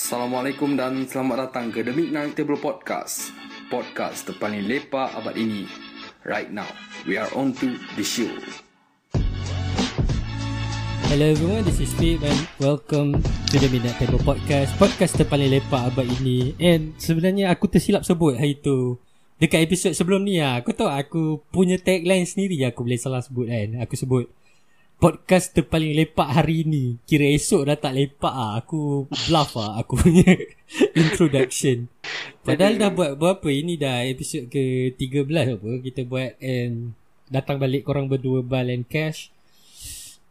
Assalamualaikum dan selamat datang ke The Midnight Table Podcast. Podcast terpaling lepak abad ini. Right now, we are on to the show. Hello everyone, this is Philip and welcome to the Midnight Table Podcast Podcast terpaling lepak abad ini And sebenarnya aku tersilap sebut hari tu Dekat episod sebelum ni lah Aku tahu aku punya tagline sendiri Aku boleh salah sebut kan Aku sebut Podcast terpaling lepak hari ni Kira esok dah tak lepak ah. Aku bluff ah Aku punya introduction Padahal dah buat berapa Ini dah episod ke 13 apa Kita buat and Datang balik korang berdua Bal and Cash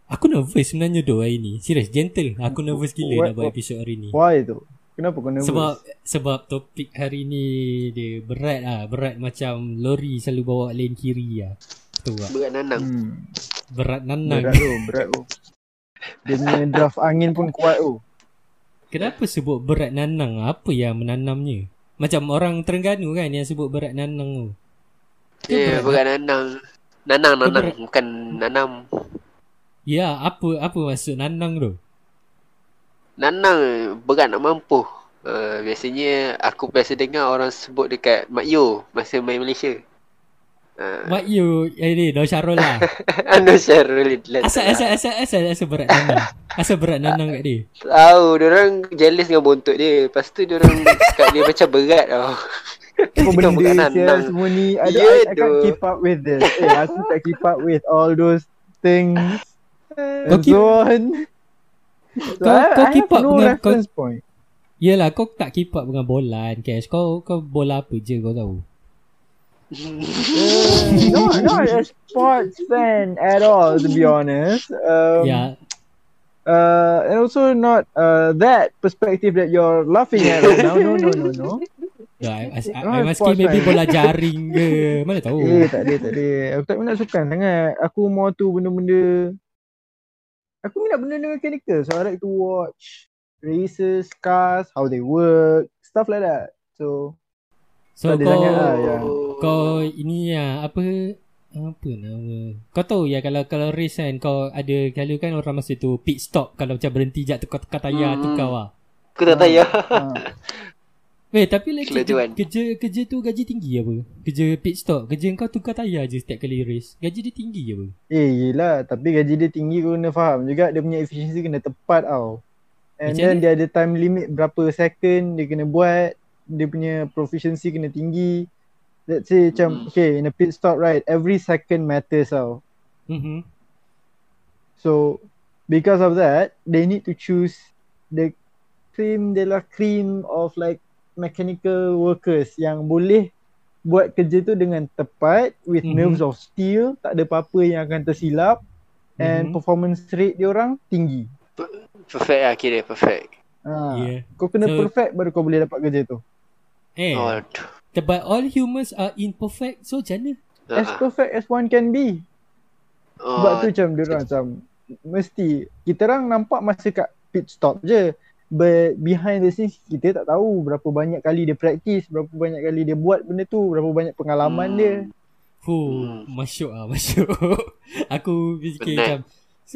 Aku nervous sebenarnya tu hari ni. Serius, gentle. Aku nervous gila nak buat episod hari ni. Why tu? Kenapa kau nervous? Sebab sebab topik hari ni dia berat ah, berat macam lori selalu bawa lane kiri ah. Tu ah. Berat nanang. hmm, Berat nanang. berat tu, berat tu. Dia punya draft angin pun kuat tu. Kenapa sebut berat nanang? Apa yang menanamnya? Macam orang Terengganu kan yang sebut berat nanang tu. Ya, yeah, berat nanang. Nanang, nanang. Bukan nanam. Ya, apa apa maksud nanang tu? Nanang berat nak mampu. Uh, biasanya aku biasa dengar orang sebut dekat Mak Yo masa main Malaysia. Uh, Mak you, eh ni, Daw Syarul lah. Anu Syarul Asal, asal, asal, asal, asal berat nanang. Asal berat nanang kat dia. Tahu, orang jealous dengan bontot dia. Lepas tu orang cakap dia macam berat tau. Cakap berat benda sial nanang. semua ni. I, Ya I, I can't keep up with this. Eh, aku tak keep up with all those things. Kau And keep- so on. So, Kau- I, kau I keep have up no dengan- kau- reference point. Yelah kau tak keep up dengan bola kan Cash Kau kau bola apa je kau tahu Uh, not, not a sports fan at all, to be honest. Um, Ya uh, and also not uh, that perspective that you're laughing at right now. No, no, no, no. Ya I, I, I, I'm asking maybe fan. bola jaring ke Mana tahu Eh, tak ada, tak ada. Aku tak minat sukan sangat. Aku more tu benda-benda... Aku minat benda-benda mechanical. So, I like to watch races, cars, how they work, stuff like that. So, So ada kau lah yang... Kau ini ya Apa Apa nama Kau tahu ya Kalau kalau race kan Kau ada Kalau kan orang masa tu Pit stop Kalau macam berhenti jap Tukar-tukar tayar Hmm. tu kau lah Aku tak tahu ya. Ha. Weh tapi like Kelajuan. kerja, kerja kerja tu gaji tinggi apa? Kerja pit stop. Kerja kau tukar tayar je setiap kali race. Gaji dia tinggi apa? Eh, yelah. Tapi gaji dia tinggi kau kena faham juga. Dia punya efficiency kena tepat tau. And Macam then ni? dia ada time limit berapa second dia kena buat. Dia punya proficiency kena tinggi. Let's say macam, Hmm. okay, in a pit stop, right? Every second matters tau. Mhm. So because of that, they need to choose the cream de la cream of like mechanical workers yang boleh buat kerja tu dengan tepat with Mhm. nerves of steel, tak ada apa-apa yang akan tersilap and Mhm. performance rate dia orang tinggi. Perfect lah kira, perfect. Ha. Yeah. Kau kena So- perfect baru kau boleh dapat kerja tu. Eh. Oh, But all humans are imperfect. So macam mana? As uh, perfect as one can be. Sebab oh, tu macam dia orang macam mesti kita orang nampak masa kat pit stop je. But behind the scenes kita tak tahu berapa banyak kali dia practice, berapa banyak kali dia buat benda tu, berapa banyak pengalaman Hmm. dia. Fuh, Hmm. masyuk ah, masyuk. Aku fikir Penat. macam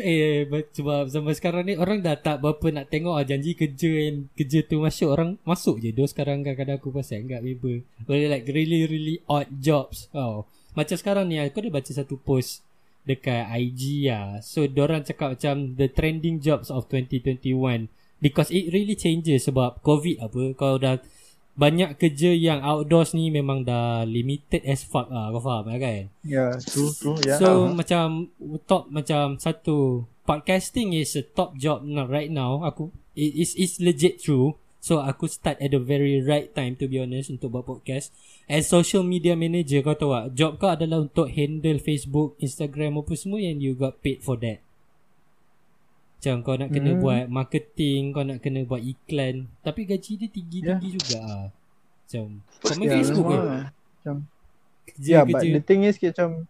eh ba- sebab zaman sekarang ni orang dah tak berapa nak tengok ah janji kerja yang kerja tu masuk orang masuk je dia sekarang kadang-kadang aku pasal enggak paper. Really like really really odd jobs. Oh. Macam sekarang ni aku ada baca satu post dekat IG ah. So orang cakap macam the trending jobs of 2021 because it really changes sebab COVID apa kau dah banyak kerja yang outdoors ni memang dah limited as fuck ah kau faham lah kan Ya, true, true, ya. So macam top macam satu podcasting is a top job now right now. Aku it is is legit true. So aku start at the very right time to be honest untuk buat podcast. As social media manager kau tahu tak job kau adalah untuk handle Facebook, Instagram apa semua and you got paid for that. Macam kau nak kena Hmm. buat marketing, kau nak kena buat iklan. Tapi gaji dia tinggi-tinggi Yeah. juga ah. Macam kau main Ya, Facebook ke? lah. Macam Kerja, but kerja. the thing is macam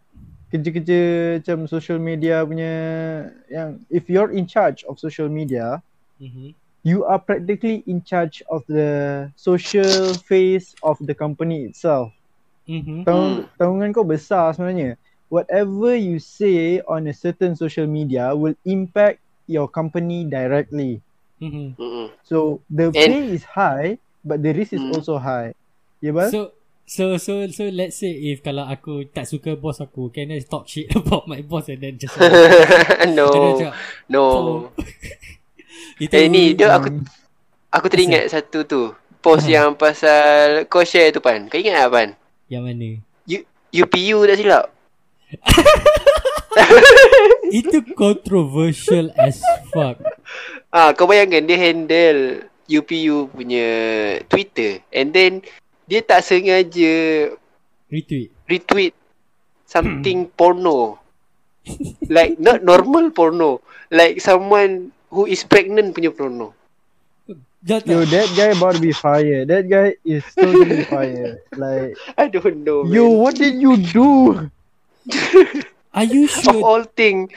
kerja-kerja macam social media punya yang if you're in charge of social media, Mhm. you are practically in charge of the social face of the company itself. Mhm. Tang- tanggungan kau besar sebenarnya. Whatever you say on a certain social media will impact your company directly. Mhm. Mm-mm. So the And- pay is high, but the risk is Hmm. also high. Yeah, but So so so so let's say if kalau aku tak suka boss aku, can I talk shit about my boss and then just no. Cakap, No. itu Eh ni dia aku aku teringat satu tu. Post Ha. yang pasal kau share tu pan. Kau ingat tak pan? yang mana? U, UPU tak silap. Itu controversial as fuck. Ah, kau bayangkan dia handle UPU punya Twitter and then dia tak sengaja Retweet. retweet something porno. Like not normal porno. Like someone who is pregnant punya porno. Jangan yo, that guy about to be fired. That guy is totally fired. Like, I don't know. yo, man. what did you do? Are you of sure? all thing.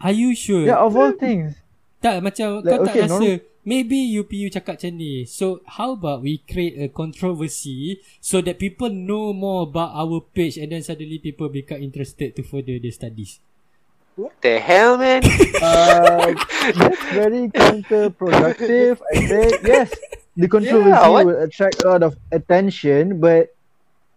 Are you sure? Yeah, of all things. Tak macam Like, kau tak okay, rasa norm- Maybe UPU cakap macam ni So how about we create a controversy So that people know more about our page And then suddenly people become interested to further their studies What the hell, man? Uh, that's very counterproductive. I think yes, the controversy Yeah, what? will attract a lot of attention, but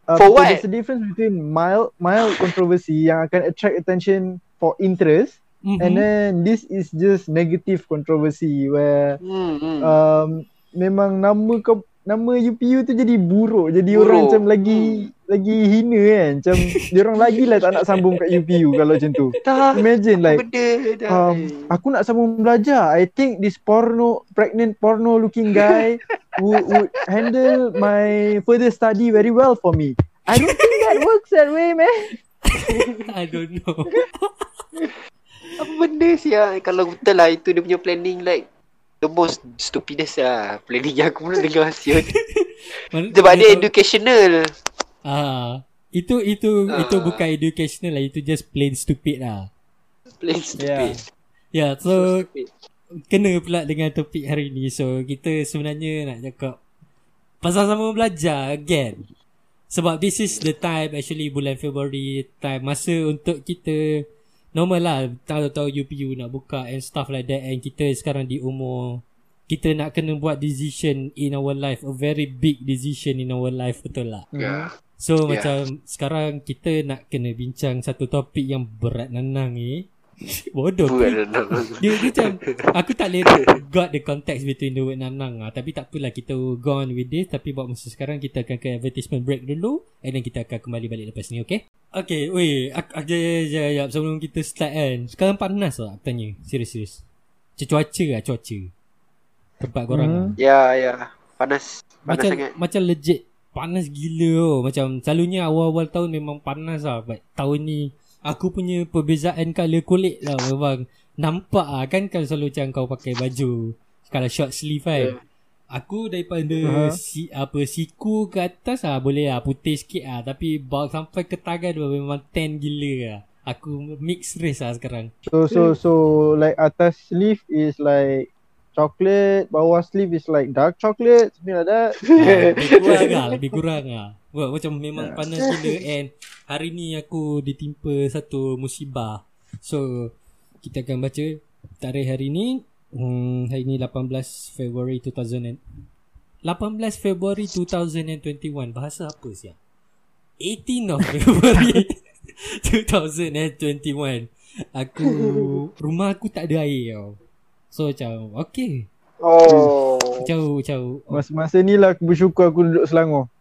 uh, For what? There's a difference between mild mild controversy yang akan attract attention for interest, mm-hmm. and then this is just negative controversy where Hmm, hmm. um, memang nama kau nama UPU tu jadi buruk, jadi Buruk. orang macam lagi lagi hina kan, macam dia orang lagi lah tak nak sambung kat UPU kalau macam tu. Dah. Imagine like Benda dah. um, aku nak sambung belajar. I think this porno, pregnant porno looking guy would, would handle my further study very well for me. I don't think that works that way, man. I don't know Apa benda siap Kalau betul lah Itu dia punya planning like The most stupidest lah. Planning yang aku pernah dengar Man- Sebab dia educational. Ah, Itu itu Ah. itu bukan educational lah. Itu just plain stupid lah. Plain stupid. Yeah. So so stupid. kena pula dengan topik hari ni. So kita sebenarnya nak cakap Pasal sama belajar again. Sebab this is the time actually bulan February Time masa untuk kita Normal lah Tahu-tahu UPU nak buka and stuff like that And kita sekarang di umur Kita nak kena buat decision in our life A very big decision in our life betul lah Ya So Ya. yeah. macam sekarang kita nak kena bincang satu topik yang berat nanang ni Bodoh. Buat dah dia, dia macam Aku tak boleh Got the context between the word nanang lah Tapi tak apalah Kita go on with this. Tapi buat masa sekarang Kita akan ke advertisement break dulu. And then kita akan kembali balik lepas ni Okay? Okay weh jap, jap, jap, Sebelum kita start kan Sekarang panas lah Aku tanya. Serius-serius Macam cuaca lah cuaca. Tempat korang Hmm. lah. Ya ya. Panas. Panas macam sangat. macam legit. Panas gila oh. Macam selalunya awal-awal tahun memang panas lah. But tahun ni aku punya perbezaan colour kulit lah memang nampak ah kan kalau selalu macam kau pakai baju kalau short sleeve kan. Yeah. Aku daripada Aha. si apa siku ke atas ah boleh lah putih sikit ah tapi bawa sampai ke tangan memang tan gila lah. Aku mix race lah sekarang. So so so like atas sleeve is like chocolate, bawah sleeve is like dark chocolate, something like that. Lebih kurang lah Lebih kurang lah. Wah, Macam memang panas gila. And hari ni aku ditimpa satu musibah. So Kita akan baca Tarikh hari ni. Hmm, Hari ni 18 February 2000 and, 18 February 2021 Bahasa apa siap 18 of February 2021 Aku Rumah aku tak ada air tau So macam Okay Oh Macam Macam Masa-masa ni lah aku bersyukur aku duduk Selangor.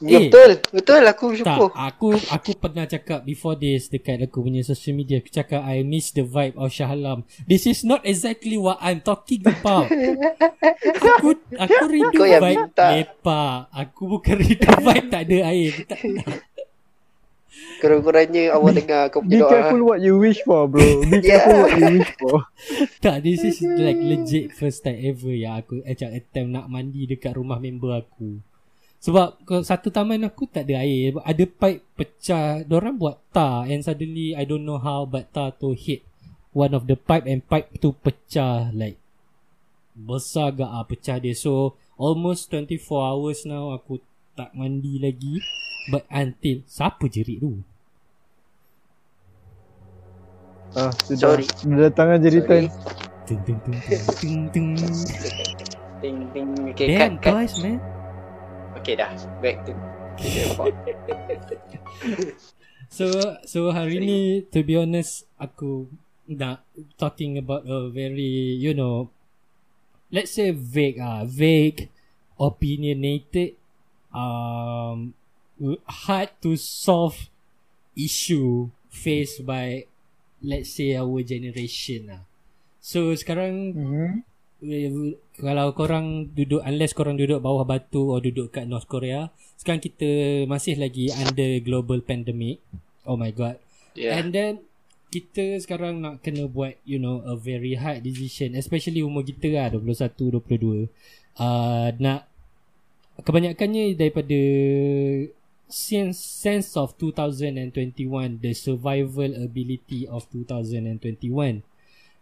Ya Eh. betul Betul aku Tak, bersyukur aku aku pernah cakap before this dekat aku punya social media. Aku cakap I miss the vibe of Shah Alam. This is not exactly what I'm talking about. aku aku rindu vibe minta. lepak. Aku bukan rindu vibe tak ada air. Aku Tak, Kurang-kurangnya Allah dengar kau Be punya doa careful what you wish for, bro. Be Yeah. careful what you wish for. tak, this is like legit first time ever ya aku macam attempt nak mandi dekat rumah member aku. Sebab satu taman aku tak ada air. Ada pipe pecah. Diorang buat tar and suddenly I don't know how but tar tu hit one of the pipe and pipe tu pecah like besar gak ah pecah dia. So almost 24 hours now aku tak mandi lagi. But until siapa jerit tu? Ah, sudah. Sorry. Dah datang. Tung tung tung tung tung tung. Ting ting. Okay, Damn cut, cut. guys man. Okay dah. Back to. So so hari ni to be honest aku nak talking about a very you know let's say vague ah vague opinionated um hard to solve issue faced by let's say our generation lah. So sekarang Mm-hmm. kalau korang duduk unless korang duduk bawah batu atau duduk kat North Korea sekarang kita masih lagi under global pandemic oh my god Yeah. and then kita sekarang nak kena buat you know a very hard decision especially umur kita lah 21 22 uh, nak kebanyakannya daripada sense sense of 2021 the survival ability of 2021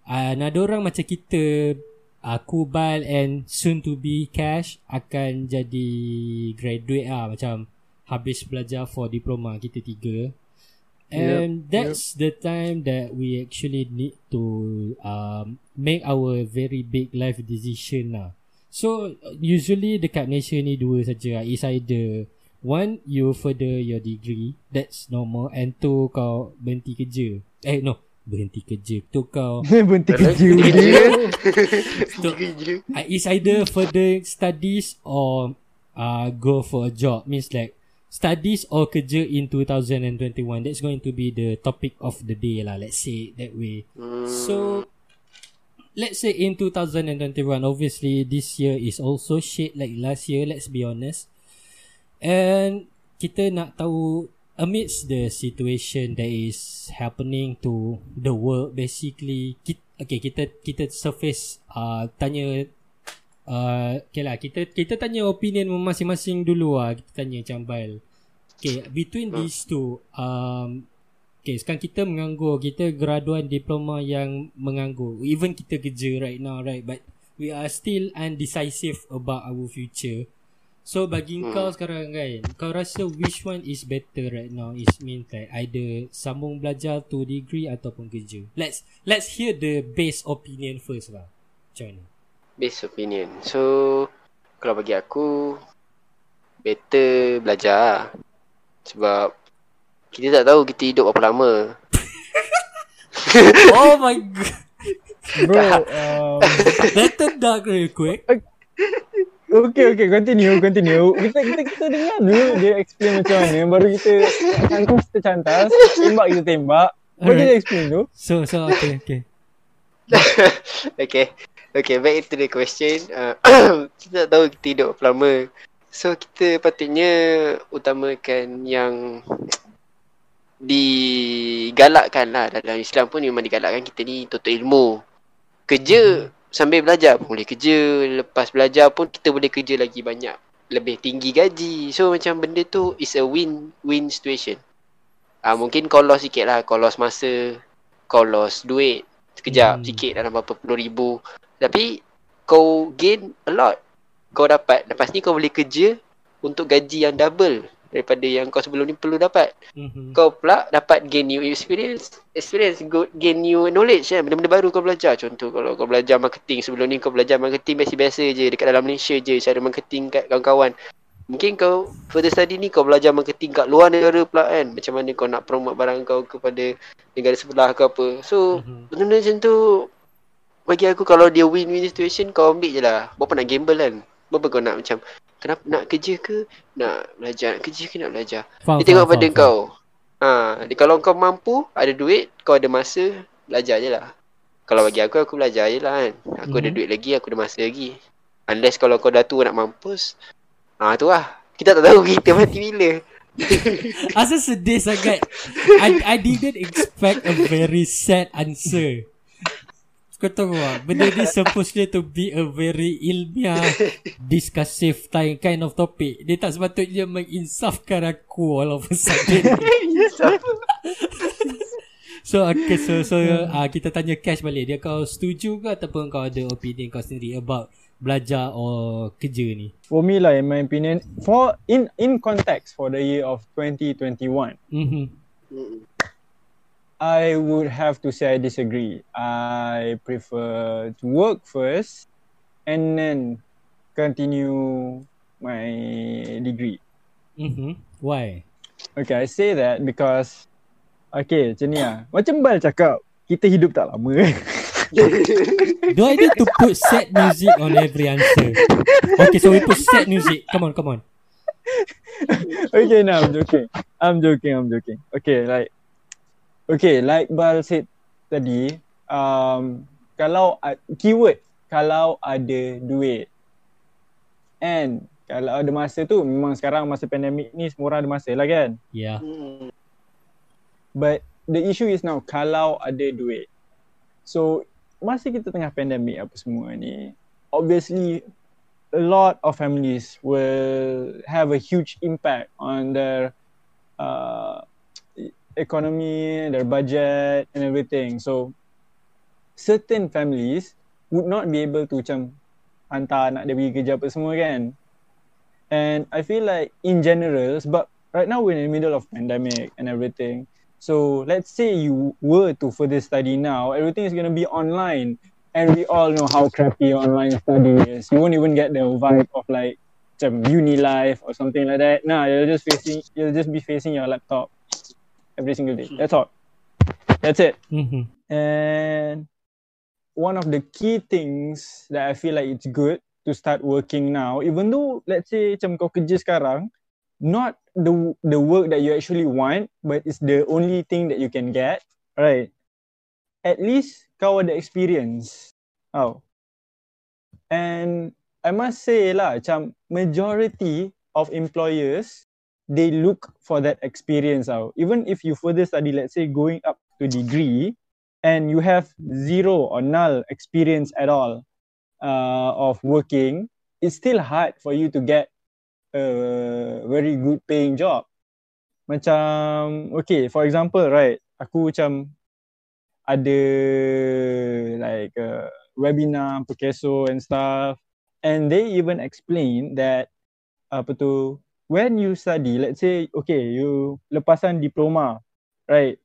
uh, ada orang macam kita uh, Kubal and soon to be Cash akan jadi graduate lah macam habis belajar for diploma kita tiga. And Yep, that's the time that we actually need to um, make our very big life decision lah so usually dekat Malaysia ni dua saja lah. is either one you further your degree that's normal. And two kau berhenti kerja. Eh no berhenti kerja. Tu kau Berhenti kerja. Kerja. tu, Kerja. uh, it's either further studies or uh, go for a job. Means like studies or kerja in 2021 that's going to be the topic of the day lah let's say it that way. Hmm. so let's say in 2021 obviously this year is also shit like last year let's be honest and kita nak tahu amidst the situation that is happening to the world basically kita, okay kita kita surface uh, tanya uh, okay lah kita kita tanya opinion masing-masing dulu lah kita tanya macam Bal okay between these two um, Okay, sekarang kita menganggur. Kita graduan diploma yang menganggur. Even kita kerja right now, right? But we are still undecisive about our future. So, bagi hmm. kau sekarang kan, kau rasa which one is better right now? Is mean like either sambung belajar to degree ataupun kerja. Let's let's hear the base opinion first lah. Macam mana? Base opinion. So, kalau bagi aku, better belajar lah. Sebab, kita tak tahu kita hidup berapa lama. oh my god. Bro um, Better dark real quick. Okay okay continue continue Kita kita kita dengar dulu Dia explain macam mana Baru kita Cantus kita cantas Tembak kita tembak Baru Alright. dia explain tu So, so okay, okay. okay. Okay, back into the question. Uh, kita tak tahu kita hidup berapa lama. So, kita patutnya utamakan yang digalakkan lah. Dalam Islam pun memang digalakkan kita ni tuntut ilmu. Kerja sambil belajar pun boleh kerja. Lepas belajar pun kita boleh kerja lagi banyak. Lebih tinggi gaji. So, macam benda tu is a win-win situation. Ah mungkin kau lost sikit lah. Kau lost masa. Kau lost duit. Sekejap Hmm. sikit dalam berapa puluh ribu. Tapi kau gain a lot. Kau dapat. Lepas ni kau boleh kerja untuk gaji yang double daripada yang kau sebelum ni perlu dapat. Mm-hmm. Kau pula dapat gain new experience. Experience good, gain new knowledge kan. Benda-benda baru kau belajar. Contoh kalau kau belajar marketing. Sebelum ni kau belajar marketing biasa-biasa je. Dekat dalam Malaysia je. Cara marketing kat kawan-kawan. Mungkin kau further study ni kau belajar marketing kat luar negara pula kan. Macam mana kau nak promote barang kau kepada negara sebelah ke apa. So Mhm. benda-benda macam tu bagi aku kalau dia win-win situation kau ambil je lah. Berapa nak gamble kan? Berapa kau nak macam kenapa nak kerja ke? Nak belajar? Nak kerja ke nak belajar? Faham, Dia tengok faham, pada faham, kau. Ha, dia, kalau kau mampu, ada duit, kau ada masa, belajar je lah. Kalau bagi aku, aku belajar je lah kan. Aku ada Mhm. duit lagi, aku ada masa lagi. Unless kalau kau dah tua nak mampus, ah tu lah. Kita tak tahu kita mati bila. Asal sedih sangat I, I didn't expect a very sad answer Kau tahu tak Benda ni supposed to be a very ilmiah Discussive time kind of topic. Dia tak sepatutnya menginsafkan aku All of a sudden So okay so so uh, kita tanya Cash balik. Dia kau setuju ke ataupun kau ada opinion kau sendiri about belajar or kerja ni? For me lah in my opinion For in in context For the year of 2021 Mhm Mm-mm. I would have to say I disagree. I prefer to work first and then continue my degree. Mm-hmm. Why? Okay, I say that because Okay, macam ni lah. Macam Bal cakap, kita hidup tak lama. Do I need to put sad music on every answer? Okay, so we put sad music. Come on, come on. okay, no, I'm joking. I'm joking, I'm joking. Okay, like Okay, like Bal said tadi, um, kalau uh, keyword kalau ada duit. And kalau ada masa tu memang sekarang masa pandemik ni semua orang ada masa lah kan. Yeah. Hmm. But the issue is now kalau ada duit. So masa kita tengah pandemik apa semua ni, obviously a lot of families will have a huge impact on their uh, economy, their budget and everything. So certain families would not be able to macam hantar anak dia pergi kerja apa semua kan. And I feel like in general sebab right now we're in the middle of pandemic and everything. So let's say you were to further study now, everything is going to be online. And we all know how crappy online study is. You won't even get the vibe of like macam uni life or something like that. Nah, you'll just facing you'll just be facing your laptop every single day. That's all. That's it. Mm-hmm. And one of the key things that I feel like it's good to start working now, even though let's say macam kau kerja sekarang, not the the work that you actually want, but it's the only thing that you can get, right? At least kau ada experience. Oh. And I must say lah, macam majority of employers, they look for that experience out. Even if you further study, let's say going up to degree, and you have zero or null experience at all uh, of working, it's still hard for you to get a very good paying job. Macam, okay, for example, right, aku macam ada like a webinar Pekeso and stuff, and they even explain that apa tu, when you study, let's say, okay, you lepasan diploma, right,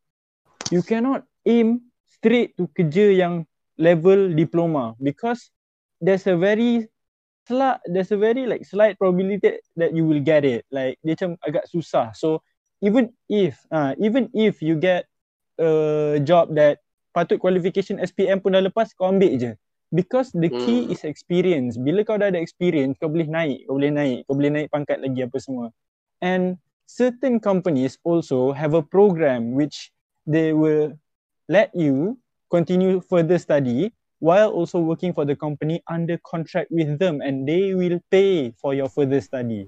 you cannot aim straight to kerja yang level diploma because there's a very slight there's a very like slight probability that you will get it. Like dia macam agak susah. So even if uh, even if you get a job that patut qualification SPM pun dah lepas kau ambil je because the key Hmm. is experience bila kau dah ada experience kau boleh naik kau boleh naik kau boleh naik pangkat lagi apa semua and certain companies also have a program which they will let you continue further study while also working for the company under contract with them and they will pay for your further study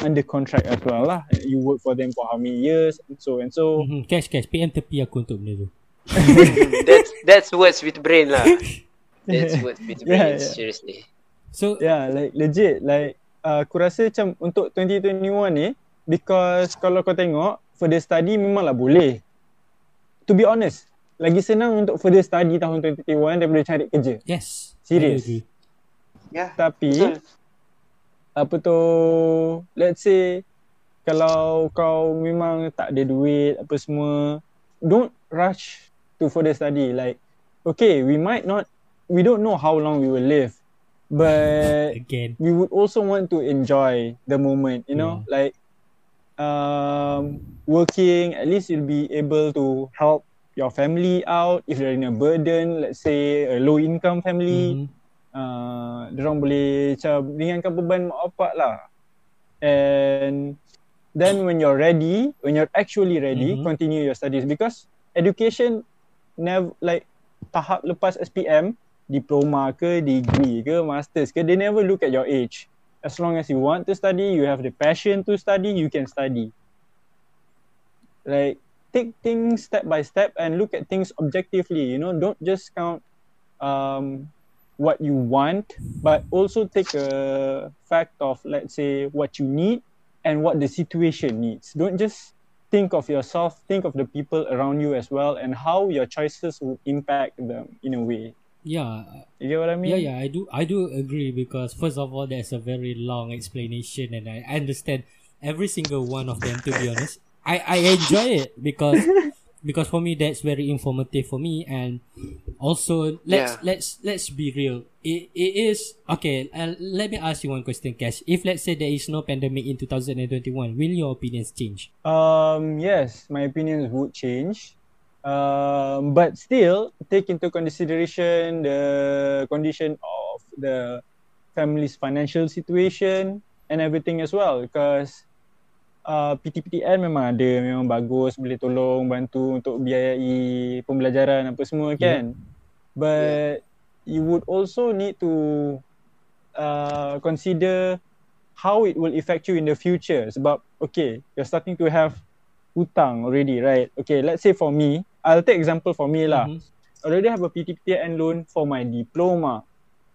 under contract as well lah you work for them for how many years and so and so Mm-hmm. Cash, cash. PM tepi aku untuk benda tu. that's that's words with brain lah. That's brain. Yeah, yeah. Seriously. So, yeah like legit like uh, aku rasa macam untuk 2021 ni because kalau kau tengok further study memanglah boleh to be honest lagi senang untuk further study tahun 2021 daripada cari kerja yes. Agree. Yeah. tapi Betul. apa tu let's say kalau kau memang tak ada duit apa semua don't rush to further study like okay we might not we don't know how long we will live but Again. we would also want to enjoy the moment you know like um working at least you'll be able to help your family out if they're in a burden let's say a low income family Mhm. uh, boleh macam ringankan beban mak bapak lah. And then when you're ready, when you're actually ready, Mhm. continue your studies because education never like tahap lepas SPM, diploma ke, degree ke, masters ke, they never look at your age. As long as you want to study, you have the passion to study, you can study. Like take things step by step and look at things objectively, you know, don't just count um what you want, but also take a fact of, let's say, what you need and what the situation needs. Don't just think of yourself, think of the people around you as well and how your choices will impact them in a way. Yeah, You get what I mean? yeah, yeah. I do, I do agree because first of all, there's a very long explanation, and I understand every single one of them. To be honest, I, I enjoy it because because for me that's very informative for me and also let's Yeah. let's let's be real it, it is okay uh, let me ask you one question Cash if let's say there is no pandemic in 2021 will your opinions change Um, yes, my opinions would change. Um, but still take into consideration the condition of the family's financial situation and everything as well because uh, PTPTN memang ada memang bagus boleh tolong bantu untuk biayai pembelajaran apa semua kan. But you would also need to uh, consider how it will affect you in the future. Sebab okay you're starting to have hutang already right? Okay let's say for me I'll take example for me lah Mhm. I already have a PTPTN loan for my diploma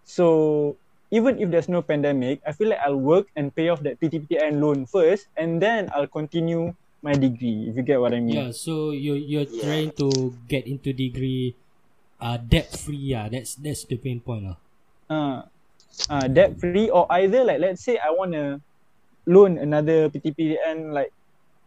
so even if there's no pandemic I feel like I'll work and pay off that PTPTN loan first and then I'll continue my degree if you get what I mean yeah so you you're Yeah. trying to get into degree uh debt free yeah that's that's the main point lah uh, uh, debt free or either like let's say I want to loan another PTPN like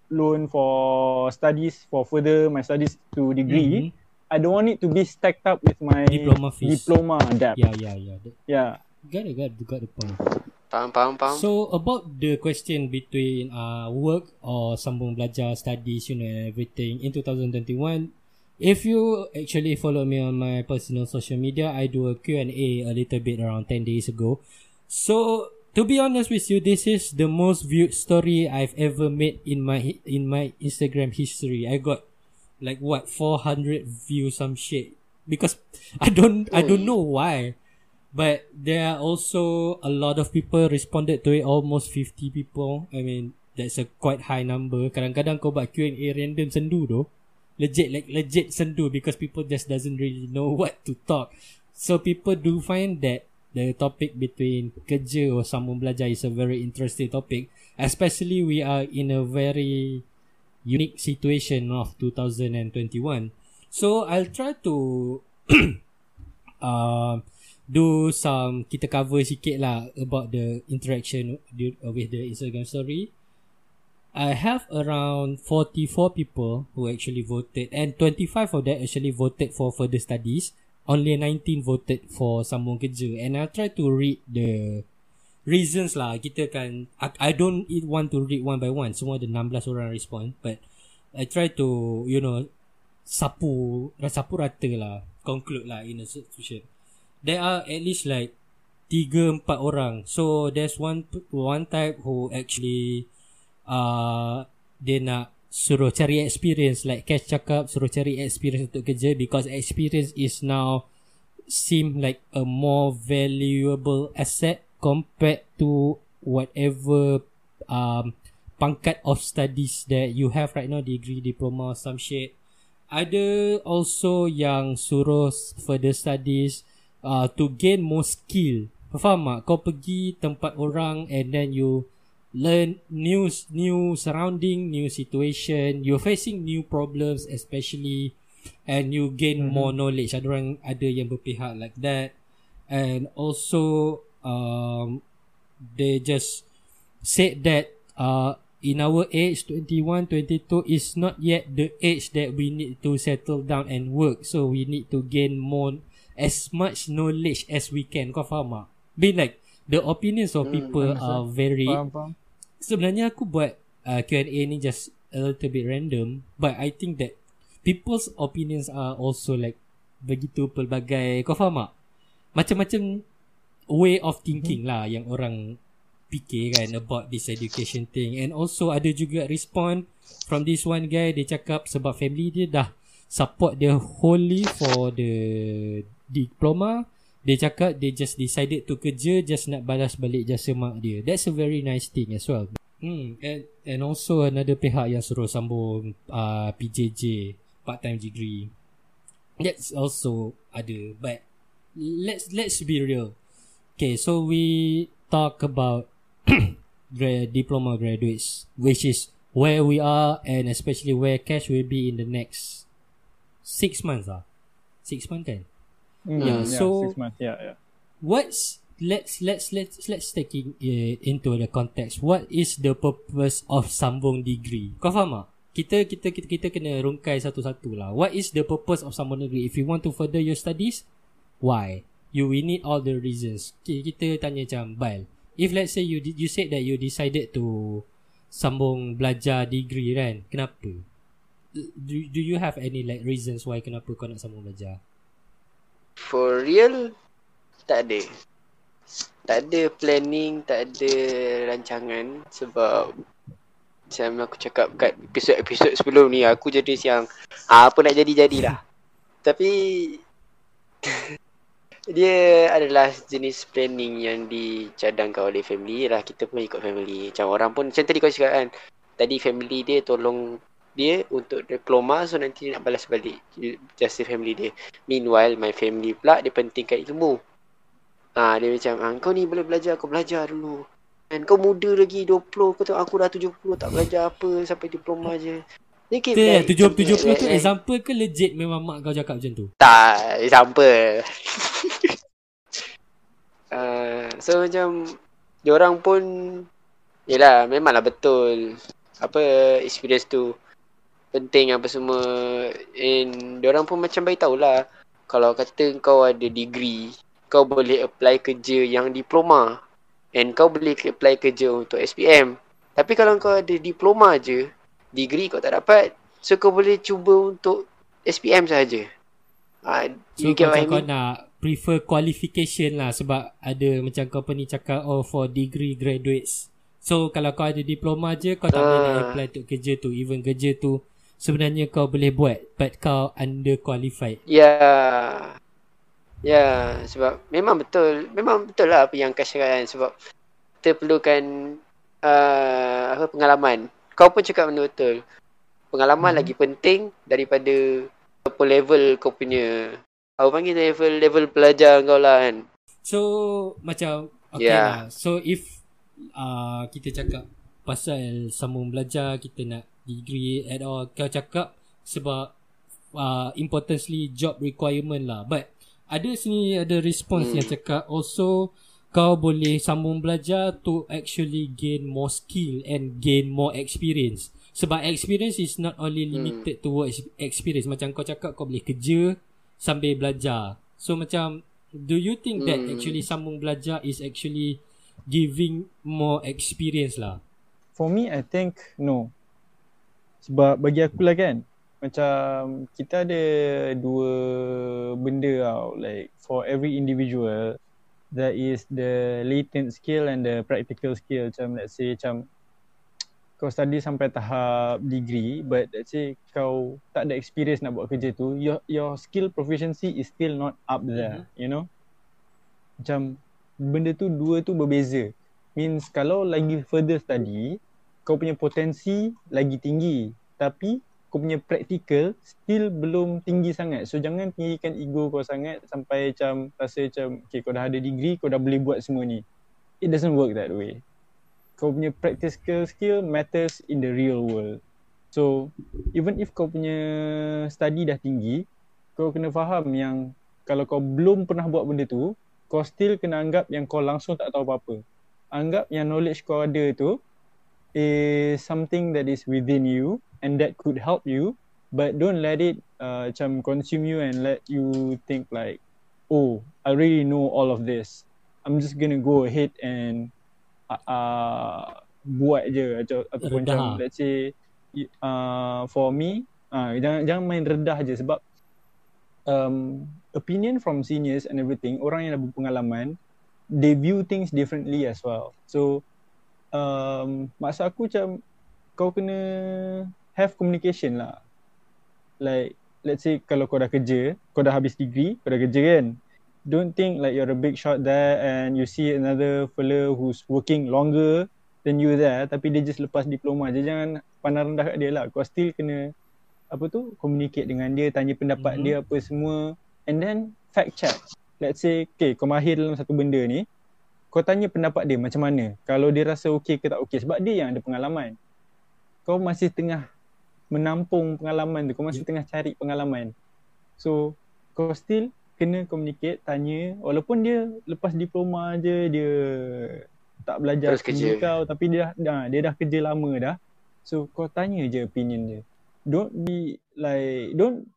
loan for studies for further my studies to degree Mhm. I don't want it to be stacked up with my Diploma fees. diploma debt yeah yeah yeah That- yeah got it got it, got the point Faham, faham, faham. So about the question between uh work or sambung belajar studies you know and everything in 2021 if you actually follow me on my personal social media I do a Q&A a little bit around 10 days ago so to be honest with you this is the most viewed story I've ever made in my in my Instagram history. I got like what 400 views some shit. Because I don't I don't know why. But there are also a lot of people responded to it almost 50 people. I mean that's a quite high number. Kadang-kadang kau buat Q&A random sendu tu legit like legit sendu because people just doesn't really know what to talk. So people do find that the topic between kerja or sambung belajar is a very interesting topic especially we are in a very unique situation of 2021 so I'll try to uh, do some kita cover sikit lah about the interaction with the Instagram story. I have around 44 people who actually voted and 25 of them actually voted for further studies. Only 19 voted for sambung kerja. And I'll try to read the reasons lah. Kita kan I, I don't want to read one by one. Semua ada 16 orang respond. But I try to you know sapu sapu rata lah. Conclude lah in a situation. There are at least like tiga empat orang. So there's one one type who actually uh, dia nak suruh cari experience like Cash cakap suruh cari experience untuk kerja because experience is now seem like a more valuable asset compared to whatever um, pangkat of studies that you have right now degree diploma some shit. Ada also yang suruh further studies uh, to gain more skill. Faham tak? Kau pergi tempat orang and then you learn new new surrounding new situation. You're facing new problems especially and you gain mm-hmm. more knowledge. Ada orang ada yang berpihak like that. And also um, they just said that uh, in our age 21 22 is not yet the age that we need to settle down and work. So we need to gain more as much knowledge as we can. Kau faham tak? Be like the opinions of people are very faham faham sebenarnya aku buat uh, Q&A ni just a little bit random but I think that people's opinions are also like begitu pelbagai. Kau faham tak? Macam-macam way of thinking lah yang orang fikir kan about this education thing. And also ada juga respond from this one guy dia cakap sebab family dia dah support dia wholly for the diploma dia cakap dia just decided to kerja just nak balas balik jasa mak dia. That's a very nice thing as well. Hmm and and also another pihak yang suruh sambung uh, PJJ part time degree. That's also ada but let's let's be real. Okay so we talk about diploma graduates which is where we are and especially where cash will be in the next six months ah. Six months kan Mm, Yeah, so- six months yeah yeah what's let's let's let's let's take it into the context what is the purpose of sambung degree kau faham tak kita kita kita kita kena rungkai satu-satu lah. What is the purpose of sambung negeri? If you want to further your studies, why? You we need all the reasons. Okay, kita tanya macam Bal. If let's say you you said that you decided to sambung belajar degree kan, kenapa? Do, do you have any like reasons why kenapa kau nak sambung belajar? For real, tak ada. Tak ada planning, tak ada rancangan sebab macam aku cakap kat episod-episod sebelum ni aku jadi yang ah, apa nak jadi jadilah. Tapi dia adalah jenis planning yang dicadangkan oleh family lah kita pun ikut family macam orang pun macam tadi kau cakap kan tadi family dia tolong dia untuk diploma so nanti dia nak balas balik just family dia. Meanwhile my family pula dia pentingkan ilmu. Ah dia macam ah, kau ni boleh belajar kau belajar dulu. Kan kau muda lagi 20 kau tahu aku dah 70 tak belajar apa sampai diploma je. Ni like- tujuh tujuh puluh tu like- example ke legit memang mak kau cakap macam tu? Tak, example. uh, so macam diorang pun Yelah memanglah betul Apa experience tu Penting apa semua And diorang pun macam beritahu lah Kalau kata kau ada degree Kau boleh apply kerja yang diploma And kau boleh apply kerja untuk SPM Tapi kalau kau ada diploma je Degree kau tak dapat So kau boleh cuba untuk SPM sahaja Ah, So kau, kau mean? nak prefer qualification lah sebab ada macam company cakap oh for degree graduates. So kalau kau ada diploma je kau tak boleh nak Ah. apply untuk kerja tu. Even kerja tu sebenarnya kau boleh buat but kau under qualified. Ya. Ya, sebab memang betul. Memang betul lah apa yang kau cakap kan. Sebab kita perlukan uh, apa pengalaman. Kau pun cakap benda betul. Pengalaman Mhm. lagi penting daripada apa level kau punya Aku panggil level level belajar kau lah kan. So macam okay Yeah. lah. So if uh, kita cakap pasal sambung belajar kita nak degree at all kau cakap sebab uh, importantly job requirement lah. But ada sini ada response Hmm. yang cakap also kau boleh sambung belajar to actually gain more skill and gain more experience. Sebab experience is not only limited to work experience. Macam kau cakap kau boleh kerja sambil belajar. So macam do you think that Hmm. actually sambung belajar is actually giving more experience lah? For me, I think no. Sebab bagi aku lah kan, macam kita ada dua benda tau. Like for every individual, there is the latent skill and the practical skill. Macam let's say macam kau study sampai tahap degree but let's say kau tak ada experience nak buat kerja tu, your your skill proficiency is still not up there, you know? Macam benda tu dua tu berbeza. Means kalau lagi further study, kau punya potensi lagi tinggi tapi kau punya practical still belum tinggi sangat. So jangan tinggikan ego kau sangat sampai macam rasa macam okay kau dah ada degree, kau dah boleh buat semua ni. It doesn't work that way. Kau punya practical skill matters in the real world. So even if kau punya study dah tinggi, kau kena faham yang kalau kau belum pernah buat benda tu, kau still kena anggap yang kau langsung tak tahu apa-apa. Anggap yang knowledge kau ada tu is something that is within you and that could help you but don't let it uh, macam consume you and let you think like oh I already know all of this. I'm just gonna go ahead and uh, uh, buat je atau ataupun macam let's say uh, for me uh, jangan jangan main redah je sebab um, opinion from seniors and everything orang yang dah berpengalaman they view things differently as well. So um, maksud aku macam kau kena have communication lah. Like let's say kalau kau dah kerja kau dah habis degree kau dah kerja kan? Don't think like you're a big shot there and you see another fella who's working longer than you there tapi dia just lepas diploma je. Jangan pandang rendah kat dia lah. Kau still kena apa tu communicate dengan dia tanya pendapat Mhm. dia apa semua. And then fact check. Let's say okay kau mahir dalam satu benda ni kau tanya pendapat dia macam mana kalau dia rasa okey ke tak okey sebab dia yang ada pengalaman kau masih tengah menampung pengalaman tu kau masih tengah cari pengalaman so kau still kena communicate tanya walaupun dia lepas diploma je dia tak belajar Terus kerja. kau tapi dia dah, dah dia dah kerja lama dah So kau tanya je opinion dia. Don't be like don't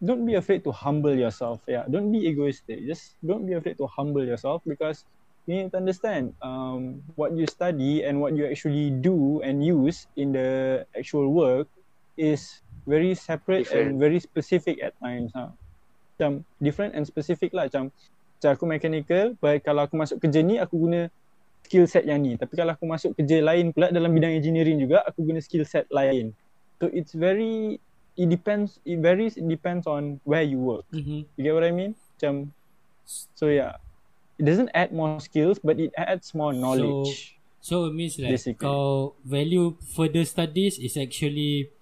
don't be afraid to humble yourself. Yeah, don't be egoistic. Just don't be afraid to humble yourself because you need to understand um what you study and what you actually do and use in the actual work is very separate and Different. very specific at times. Ha. Macam different and specific lah. Macam, macam aku mechanical, but kalau aku masuk kerja ni, aku guna skill set yang ni. Tapi kalau aku masuk kerja lain pula dalam bidang engineering juga, aku guna skill set lain. So it's very, it depends, it varies, it depends on where you work. Mhm. You get what I mean? Macam, so yeah. It doesn't add more skills, but it adds more knowledge. So it means like Basically. kau value further studies is actually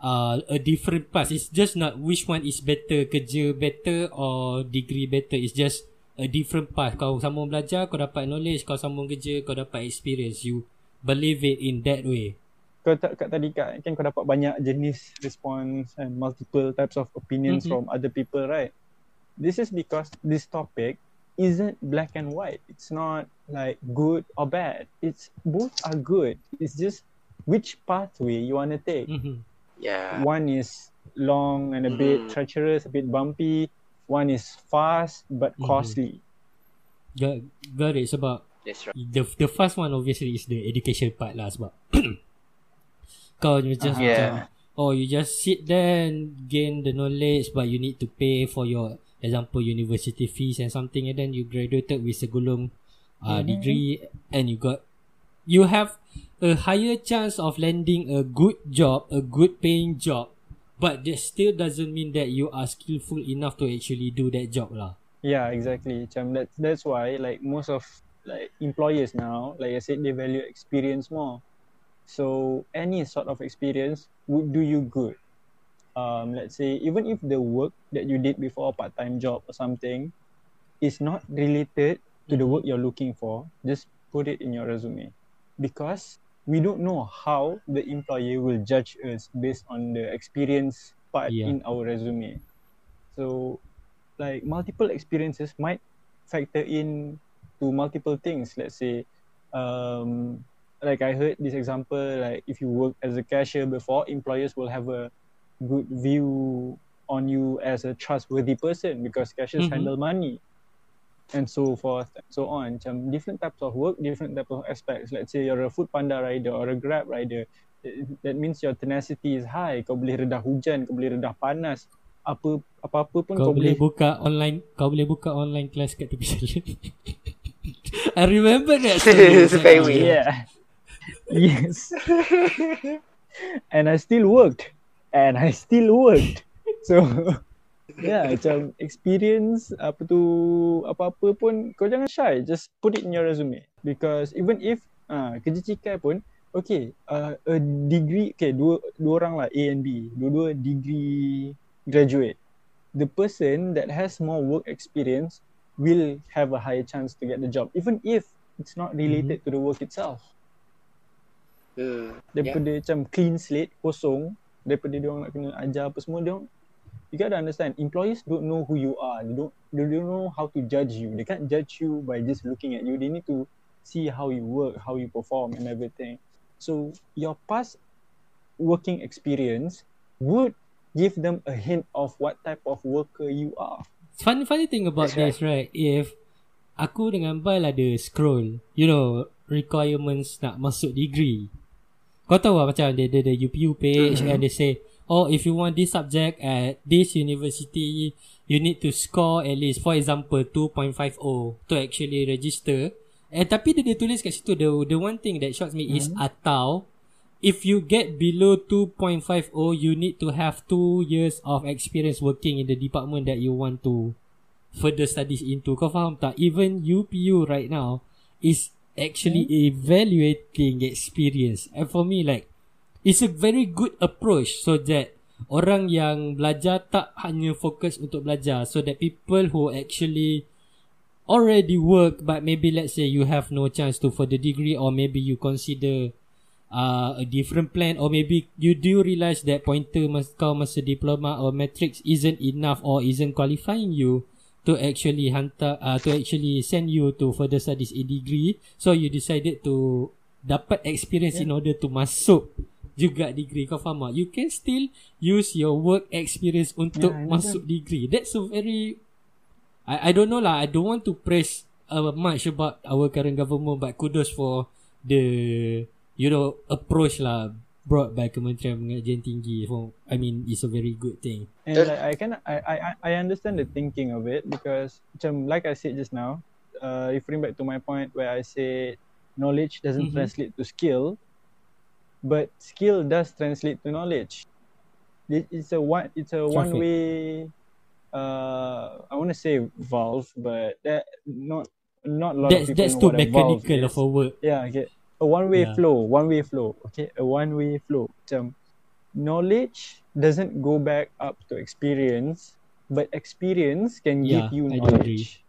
uh, a different path. It's just not which one is better, kerja better or degree better. It's just a different path. Kau sambung belajar, kau dapat knowledge. Kau sambung kerja, kau dapat experience. You believe it in that way. kau tak kat tadi kat kan kau dapat banyak jenis response and multiple types of opinions Mhm. from other people right this is because this topic isn't black and white it's not like good or bad it's both are good it's just which pathway you want to take Mhm. Yeah. one is long and a bit Mm. treacherous a bit bumpy one is fast but Mhm. costly Got, got it sebab That's right. the the first one obviously is the education part lah sebab kau just Ah. Yeah. macam oh you just sit there and gain the knowledge but you need to pay for your example university fees and something and then you graduated with segulung uh, Mhm. degree and you got you have a higher chance of landing a good job a good paying job but that still doesn't mean that you are skillful enough to actually do that job lah Yeah, exactly. Macam that's that's why like most of like employers now, like I said, they value experience more. So any sort of experience would do you good. Um, let's say even if the work that you did before a part-time job or something is not related to the work you're looking for, just put it in your resume. Because we don't know how the employer will judge us based on the experience part Yeah. in our resume. So like multiple experiences might factor in to multiple things. Let's say, um, like I heard this example, like if you work as a cashier before, employers will have a good view on you as a trustworthy person because cashiers Mhm. handle money and so forth and so on. Macam different types of work, different types of aspects. Let's say you're a food panda rider or a grab rider. That- means your tenacity is high. Kau boleh redah hujan, kau boleh redah panas. Apa apa-apa pun Kau kau, boleh boleh buka online Kau boleh buka online class kat tepi jalan I remember that story. Yeah. yes. and I still worked. And I still worked. So yeah, macam experience apa tu apa-apa pun kau jangan shy. Just put it in your resume. Because even if ah kerja cikai pun okay, uh, a degree okay dua dua orang lah A and B. Dua-dua degree graduate. The person that has more work experience will have a higher chance to get the job even if it's not related to the work itself Hmm. daripada yeah. macam clean slate kosong daripada dia orang nak kena ajar apa semua dia orang you gotta understand employees don't know who you are. They don't they don't know how to judge you. They can't judge you by just looking at you. They need to see how you work how you perform and everything. So your past working experience would give them a hint of what type of worker you are. Funny funny thing about That's this right. If Aku dengan Bail ada scroll You know Requirements nak masuk degree Kau tahu lah macam Dia ada the UPU page And they say Oh if you want this subject At this university You need to score at least For example 2.50 To actually register. Eh tapi dia, dia tulis kat situ The, the one thing that shocks me is Atau If you get below 2.50 You need to have 2 years of experience Working in the department That you want to Further studies into. Kau faham tak? Even UPU right now Is actually evaluating experience. And for me like It's a very good approach So that Orang yang belajar Tak hanya fokus untuk belajar. So that people who actually Already work But maybe let's say You have no chance to further degree Or maybe you consider uh, a different plan or maybe you do realize that pointer mas kau masa diploma or matrix isn't enough or isn't qualifying you to actually hantar uh, to actually send you to further studies a degree so you decided to dapat experience yeah. in order to masuk juga degree kau faham tak? You can still use your work experience untuk Yeah, masuk degree. That's a very I I don't know lah. I don't want to praise uh, much about our current government but kudos for the you know approach lah brought by Kementerian Pengajian Tinggi for I mean it's a very good thing. And like I can I, I I- I understand the thinking of it because macam like I said just now, uh, referring back to my point where I said knowledge doesn't Mhm. translate to skill, but skill does translate to knowledge. It, it's a one it's a Traffic. one way uh I want to say valve, but that not not a lot That's of people that's know too what a valve mechanical of a word Yeah, okay. A one way Yeah. flow, one way flow. Okay, a one way flow. Macam knowledge doesn't go back up to experience, but experience can Yeah, give you I agree. knowledge.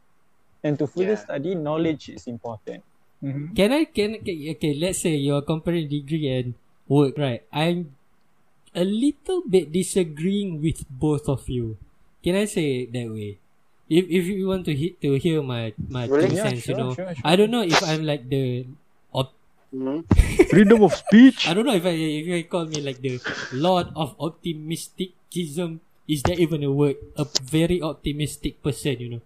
And to further Yeah. study, knowledge is important. Mm-hmm. Can I can okay, okay let's say you're comparing degree and work right I'm a little bit disagreeing with both of you can I say it that way if if you want to hit to hear my my Boleh. two Yeah, cents sure, you know sure, sure. I don't know if I'm like the op-. Mm-hmm. Freedom of speech. I don't know if I if you call me like the lord of optimisticism is that even a word a very optimistic person you know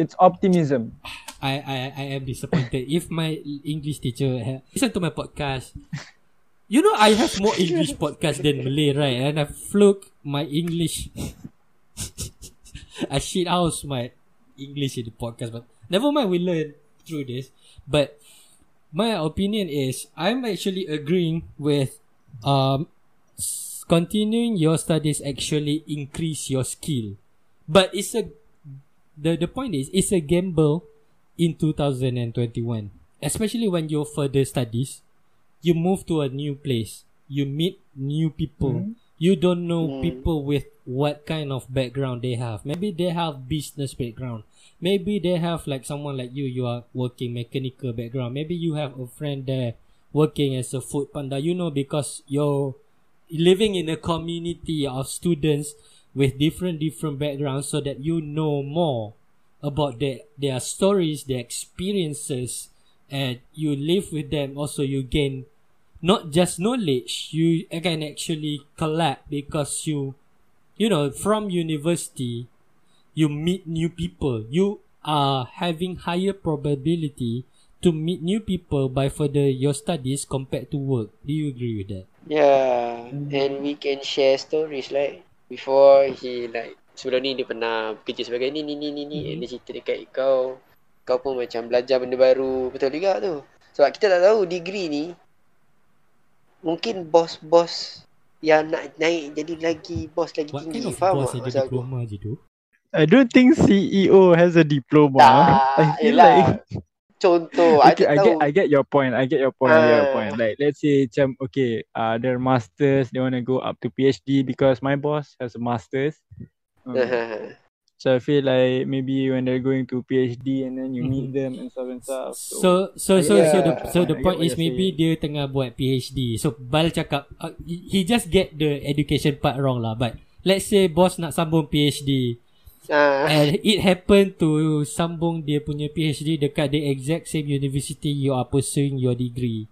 It's optimism. I I I am disappointed. if my English teacher ha- listen to my podcast, you know I have more English podcast than Malay, right? And I fluke my English. I shit out my English in the podcast, but never mind. We learn through this. But my opinion is I'm actually agreeing with um continuing your studies actually increase your skill, but it's a the the point is it's a gamble in 2021 especially when you further studies you move to a new place you meet new people. You don't know Mm. people with what kind of background they have. Maybe they have business background. Maybe they have like someone like you you are working mechanical background. Maybe you have a friend there working as a food panda. You know because you're living in a community of students with different different backgrounds so that you know more about their their stories their experiences and you live with them. Also you gain not just knowledge you can actually collect because you you know from university you meet new people. You are having higher probability to meet new people by further your studies compared to work. Do you agree with that? Yeah, and we can share stories like before he like sebelum ni dia pernah kerja sebagai ni ni ni ni ni and dia cerita dekat kau. Kau pun macam belajar benda baru. Betul juga tu. Sebab kita tak tahu degree ni mungkin bos-bos yang nak naik jadi lagi bos lagi what kind tinggi of faham boss tak ada diploma je tu I don't think CEO has a diploma. tak I feel yelah like contoh okay, I I tak get tahu I get your point. I get your point. I get your Ah. point. Like let's say macam okay, uh their masters they want to go up to PhD because my boss has a masters. Um, so I feel like maybe when they're going to PhD and then you meet them and stuff and stuff. So so so so the Yeah. so the I get point is maybe saying. dia tengah buat PhD. So Bal cakap uh, he just get the education part wrong lah. But let's say boss nak sambung PhD Ah, and it happen to sambung dia punya PhD dekat the exact same university you are pursuing your degree.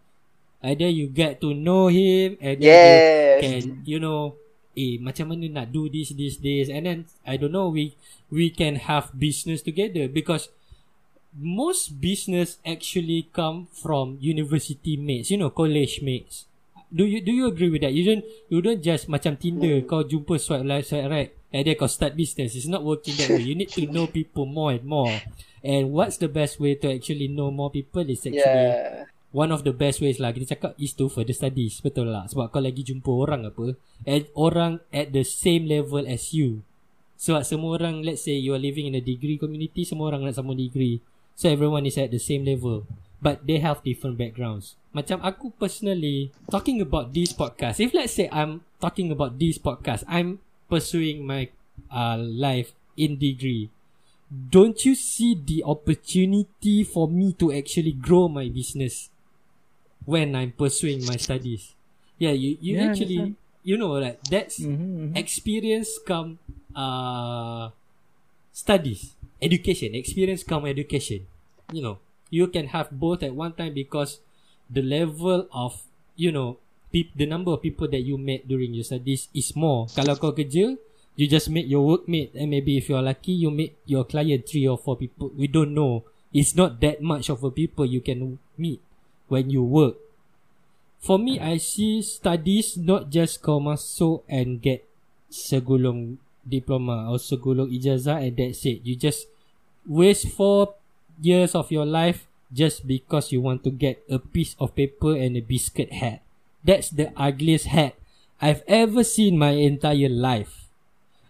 Then you get to know him and then you yes can you know eh macam mana nak do this this this? And then I don't know we we can have business together because most business actually come from university mates you know college mates. Do you do you agree with that? You don't you don't just macam Tinder kau jumpa swipe left swipe right and then kau start business. It's not working that way. You need to know people more and more. And what's the best way to actually know more people is actually yeah one of the best ways lah. Kita cakap is to further studies. Betul lah. Sebab kau lagi jumpa orang apa and orang at the same level as you. Sebab semua orang let's say you are living in a degree community semua orang nak sama degree. So everyone is at the same level. But they have different backgrounds. Macam aku personally talking about this podcast if let's say I'm talking about this podcast I'm pursuing my uh, life in degree. Don't you see the opportunity for me to actually grow my business when I'm pursuing my studies? Yeah, you you Yeah, actually you know like that's Mhm, mhm. experience come uh studies education experience come education you know you can have both at one time because the level of you know peop- the number of people that you met during your studies is more. Kalau kau kerja, you just meet your workmate and maybe if you're lucky, you meet your client three or four people. We don't know. It's not that much of a people you can meet when you work. For me, I see studies not just kau masuk and get segulung diploma or segulung ijazah and that's it. You just waste four years of your life just because you want to get a piece of paper and a biscuit hat. That's the ugliest hat I've ever seen my entire life.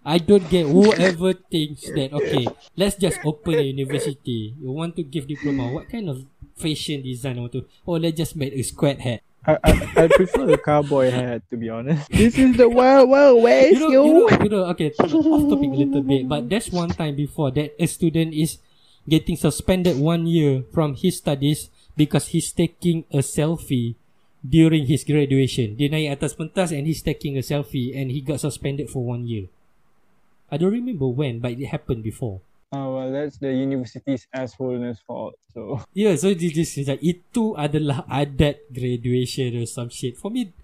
I don't get whoever thinks that okay, let's just open a university. You want to give diploma? What kind of fashion design I want to? Oh, let's just make a square hat. I, I, I prefer the cowboy hat to be honest. This is the wild wild west, You know, you know, you know. Okay, off topic a little bit, but that's one time before that a student is getting suspended one year from his studies because he's taking a selfie during his graduation. Dia naik atas pentas and he's taking a selfie and he got suspended for one year. I don't remember when, but it happened before. Oh well, that's the university's assholeness fault. So Yeah, so this is like itu adalah adat graduation or some shit. For me,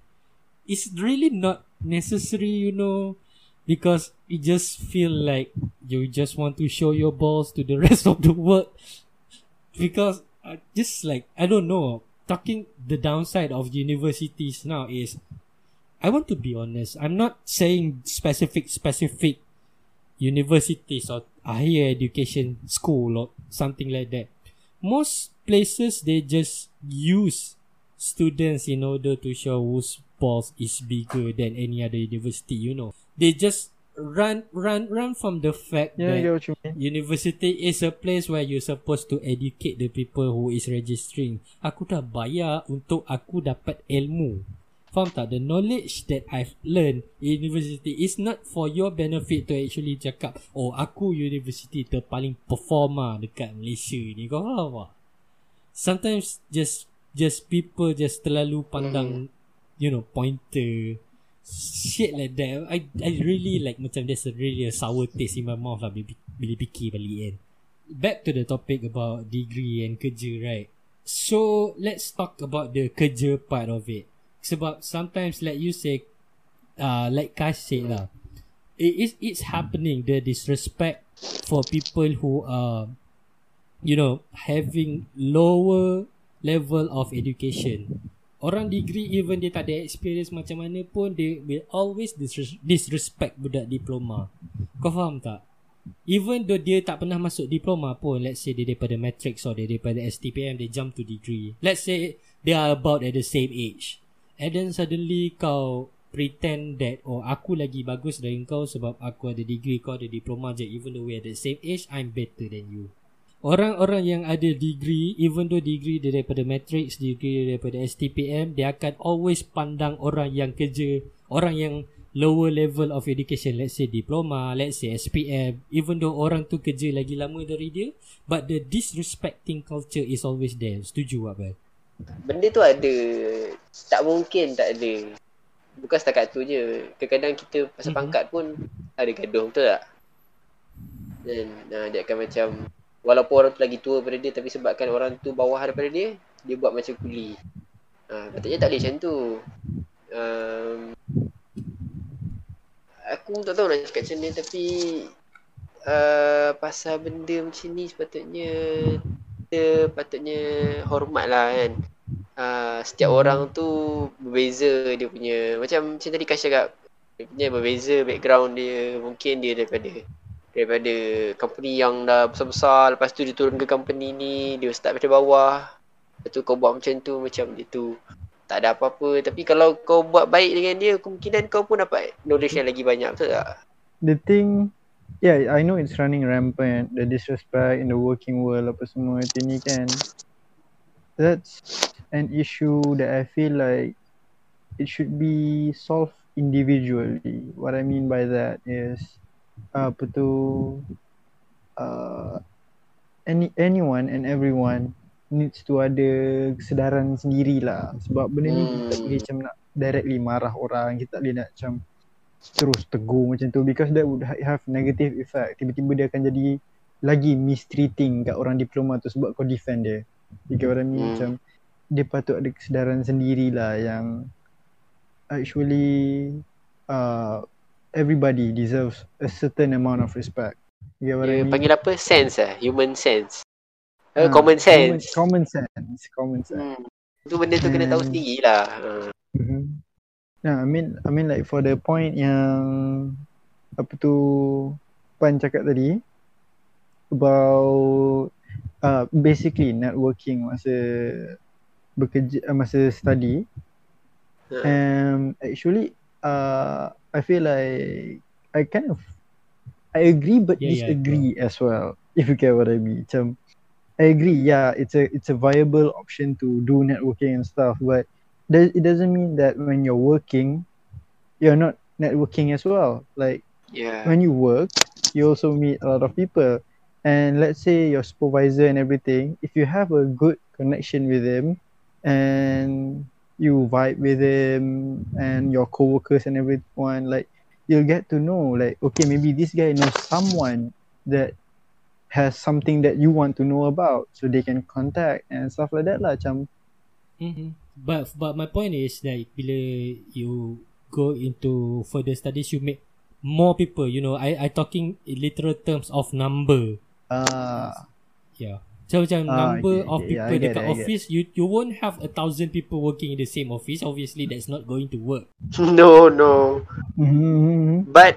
it's really not necessary, you know, because it just feel like you just want to show your balls to the rest of the world. Because uh, just like I don't know, talking the downside of universities now is, I want to be honest. I'm not saying specific specific universities or higher education school or something like that. Most places they just use students in order to show whose balls is bigger than any other university. You know, they just run run run from the fact Yeah, that mean. University is a place where you're supposed to educate the people who is registering. Aku dah bayar untuk aku dapat ilmu. Faham tak? The knowledge that I've learned in university is not for your benefit to actually cakap, oh aku university terpaling performa dekat Malaysia ni. Kau faham tak? Sometimes just just people just terlalu pandang, you know, pointer, shit like that. I I really like macam there's a really a sour taste in my mouth lah bila, bila fikir balik kan. Back to the topic about degree and kerja right. So let's talk about the kerja part of it. Sebab sometimes like you say, uh, like Kash said lah, it is it's happening the disrespect for people who are, you know, having lower level of education. Orang degree even dia tak ada experience macam mana pun they will always disres- disrespect budak diploma. Kau faham tak? Even though dia tak pernah masuk diploma pun Let's say dia daripada matrix Or dia daripada STPM They jump to degree Let's say They are about at the same age And then suddenly kau Pretend that Oh aku lagi bagus dari kau Sebab aku ada degree Kau ada diploma je Even though we are the same age I'm better than you Orang-orang yang ada degree Even though degree dia daripada matrix Degree daripada STPM Dia akan always pandang orang yang kerja Orang yang lower level of education let's say diploma let's say SPM even though orang tu kerja lagi lama dari dia but the disrespecting culture is always there setuju Bel? Benda tu ada. Tak mungkin tak ada. Bukan setakat tu je. Kadang-kadang kita pasal Mhm. pangkat pun ada gaduh, betul tak? Dan uh, dia akan macam walaupun orang tu lagi tua daripada dia tapi sebabkan orang tu bawah daripada dia, dia buat macam kuli. Uh, patutnya tak boleh macam tu. Um, aku tak tahu nak cakap macam mana tapi uh, pasal benda macam ni sepatutnya kita patutnya hormat lah kan. Uh, setiap orang tu berbeza dia punya. Macam macam tadi Kash cakap dia punya berbeza background dia mungkin dia daripada daripada company yang dah besar-besar. Lepas tu dia turun ke company ni dia start daripada bawah. Lepas tu kau buat macam tu macam dia tu. Tak ada apa-apa. Tapi kalau kau buat baik dengan dia kemungkinan kau pun dapat knowledge yang lagi banyak betul tak? The thing Yeah, I know it's running rampant The disrespect in the working world Apa semua itu ni kan. That's an issue that I feel like It should be solved individually. What I mean by that is Apa tu uh, any, Anyone and everyone Needs to ada kesedaran sendiri lah Sebab benda ni kita tak Hmm. boleh macam nak Directly marah orang. Kita tak boleh nak macam terus tegur macam tu because that would ha- have negative effect tiba-tiba dia akan jadi lagi mistreating kat orang diploma tu sebab kau defend dia you get what I mean Hmm. macam dia patut ada kesedaran sendirilah yang actually uh everybody deserves a certain amount of respect. You get what I Dia mean? panggil apa? Sense lah. Human sense. Uh, common sense. Common, common sense. Common sense. Hmm. Tu benda tu kena tahu Hmm. sendiri lah. Uh. Yeah, I mean, I mean like for the point yang apa tu Pan cakap tadi about uh, basically networking masa bekerja uh, masa study. Um, actually, uh, I feel like I kind of I agree but Yeah, yeah, disagree as well. If you get what I mean. Macam, I agree. Yeah, it's a it's a viable option to do networking and stuff, but does it doesn't mean that when you're working, you're not networking as well. Like Yeah. when you work, you also meet a lot of people. And let's say your supervisor and everything, if you have a good connection with him and you vibe with him and your coworkers and everyone, like you'll get to know like okay, maybe this guy knows someone that has something that you want to know about so they can contact and stuff like that lah macam Mm-hmm. But but my point is like bila you go into further studies, you make more people. You know, I I talking in literal terms of number. uh, Yeah. So macam Ah, number okay, of okay, people get dekat it, office, you you won't have a thousand people working in the same office. Obviously, that's not going to work. No, no. mm-hmm. But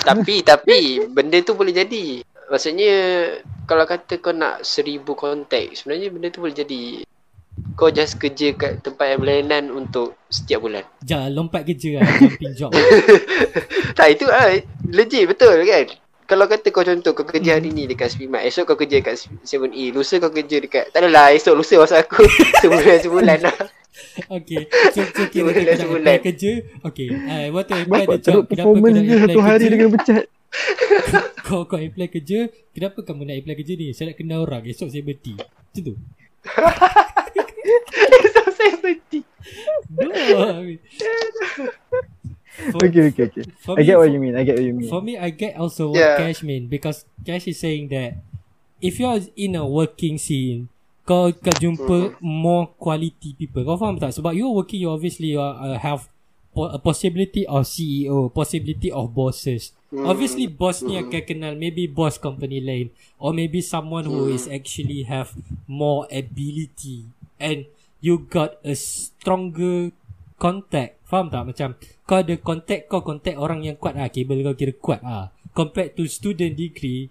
tapi tapi benda tu boleh jadi. Maksudnya kalau kata kau nak seribu kontak, sebenarnya benda tu boleh jadi. Kau just kerja kat tempat yang berlainan untuk setiap bulan. Jangan lompat kerja lah, jumping job. tak itu ah legit betul kan. Kalau kata kau contoh kau kerja hari ni dekat Spimat, esok kau kerja kat 7E, lusa kau kerja dekat tak adalah esok lusa masa aku sebulan sebulan lah. Okay, so, so kira Sebulan, kau nak apply kerja. Okay, uh, what to apply Bapak the job. Kenapa kau performance nak apply satu hari kerja? kena pecat kau kau apply kerja kenapa kamu nak apply kerja ni saya nak kenal orang esok saya berhenti macam tu esok saya berhenti. no I mean, for, Okay okay okay. For I me, get what for, you mean I get what you mean. for me I get also what Yeah. Cash mean because Cash is saying that if you are in a working scene kau kau jumpa mm-hmm. more quality people. Kau faham tak? Sebab you are working you obviously you are, uh, have po- a possibility of CEO possibility of bosses. Mm-hmm. Obviously boss ni mm-hmm. akan kenal maybe boss company lain or maybe someone who is actually have more ability and you got a stronger contact. Faham tak macam kau ada contact kau contact orang yang kuat ah kabel kau kira kuat ah. Compared to student degree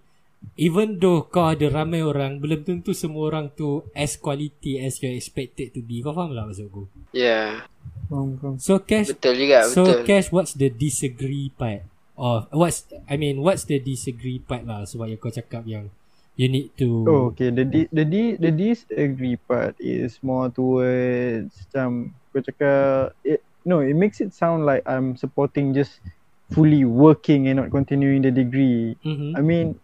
even though kau ada ramai orang belum tentu semua orang tu as quality as you expected to be. Kau faham tak maksud aku? Ya. Faham, faham. So Cash Betul juga, So betul. Cash what's the disagree part of what's I mean what's the disagree part lah sebab yang kau cakap yang you need to Oh, okay. The di- the di- the disagree part is more towards macam kau cakap it, no, it makes it sound like I'm supporting just fully working and not continuing the degree. mm-hmm. I mean,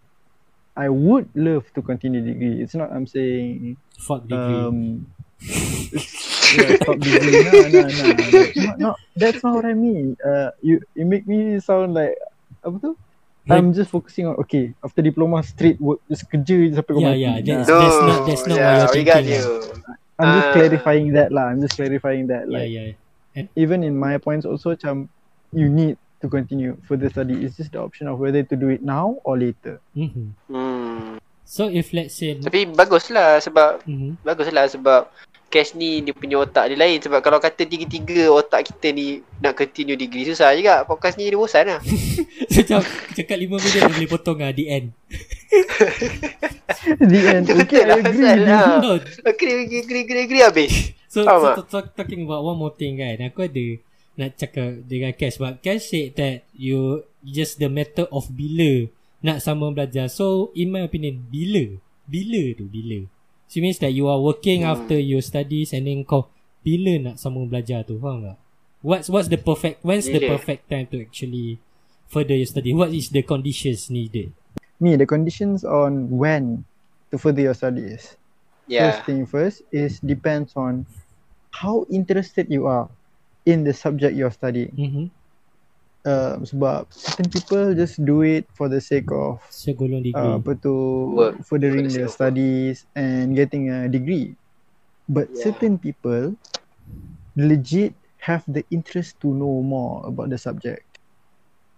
I would love to continue degree. It's not I'm saying fuck degree. um yeah, degree. No, no, no. That's not, not that's not what I mean. Uh, you you make me sound like apa tu? Like- I'm just focusing on okay after diploma straight work just kerja je sampai kau yeah, mati. yeah, that's, No, that's not that's not yeah, what we you're got thinking. you. I'm just Ah. clarifying that lah. I'm just clarifying that. Yeah, Like yeah. even in my points also, macam you need to continue further study. It's just the option of whether to do it now or later. Mm-hmm. Hmm. So if let's say Tapi baguslah sebab mm-hmm. baguslah sebab Cash ni dia punya otak dia lain sebab kalau kata tiga-tiga otak kita ni nak continue degree susah juga podcast ni dia bosan lah. Macam cakap 5 minit dia boleh potong ah di end. the end. Okay, I agree. Pasal lah. No. Agree, agree, agree, agree, agree habis. So, Faham so tak? to- talking about one more thing kan Aku ada Nak cakap dengan Cash But Cash said that You Just the matter of bila Nak sama belajar So in my opinion Bila Bila tu bila So it means that you are working Hmm. after your studies And then kau Bila nak sama belajar tu Faham tak What's what's the perfect When's the Bila? perfect time to actually Further your study What is the conditions needed Me, the conditions on when to further your studies. Yeah. First thing first is depends on how interested you are in the subject you're studying. mm-hmm. Uh, sebab certain people just do it for the sake of Segolong degree uh, apa tu Work. furthering their sake of studies and getting a degree. But Yeah. certain people legit have the interest to know more about the subject.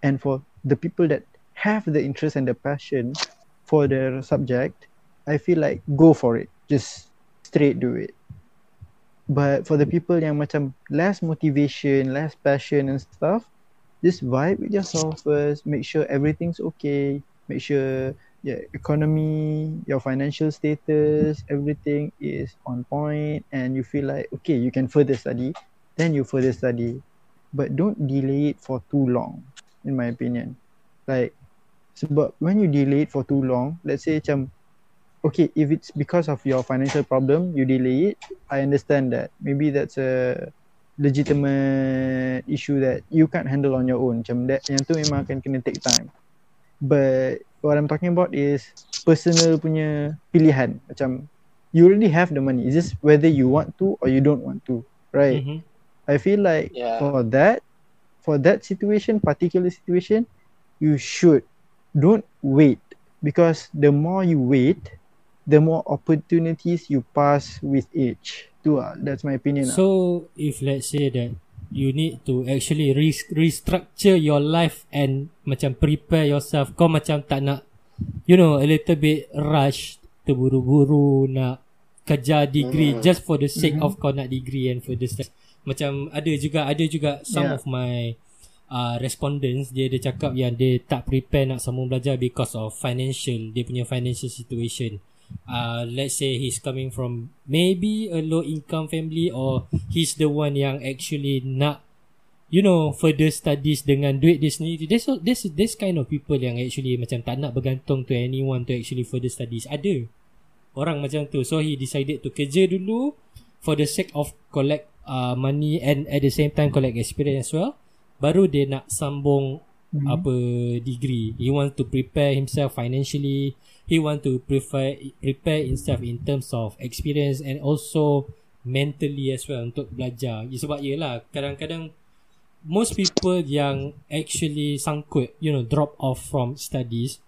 And for the people that have the interest and the passion for their subject, I feel like go for it. Just straight do it. But for the people yang macam less motivation, less passion and stuff, just vibe with yourself first. Make sure everything's okay. Make sure your economy, your financial status, everything is on point and you feel like okay, you can further study, then you further study. But don't delay it for too long, in my opinion. Like sebab when you delay it for too long, let's say macam okay, if it's because of your financial problem, you delay it, I understand that. Maybe that's a legitimate issue that you can't handle on your own. Macam that, yang tu memang akan kena take time. But what I'm talking about is personal punya pilihan. Macam you already have the money. It's just whether you want to or you don't want to. Right? Mhm. I feel like Yeah. for that, for that situation, particular situation, you should don't wait because the more you wait, the more opportunities you pass with age. Tu ah, that's my opinion. So if let's say that you need to actually re- restructure your life and macam prepare yourself kau macam tak nak you know a little bit rush terburu-buru nak kejar degree Hmm. just for the sake of kau nak degree and for the stuff. macam ada juga ada juga some Yeah. of my uh, respondents dia dia cakap yang dia tak prepare nak sambung belajar because of financial dia punya financial situation uh, let's say he's coming from maybe a low income family or he's the one yang actually nak you know further studies dengan duit dia sendiri. There's this this kind of people yang actually macam tak nak bergantung to anyone to actually further studies. Ada orang macam tu. So he decided to kerja dulu for the sake of collect uh, money and at the same time collect experience as well. Baru dia nak sambung mm-hmm. apa degree. He want to prepare himself financially he want to prepare prepare himself in terms of experience and also mentally as well untuk belajar ya, sebab yelah kadang-kadang most people yang actually sangkut you know drop off from studies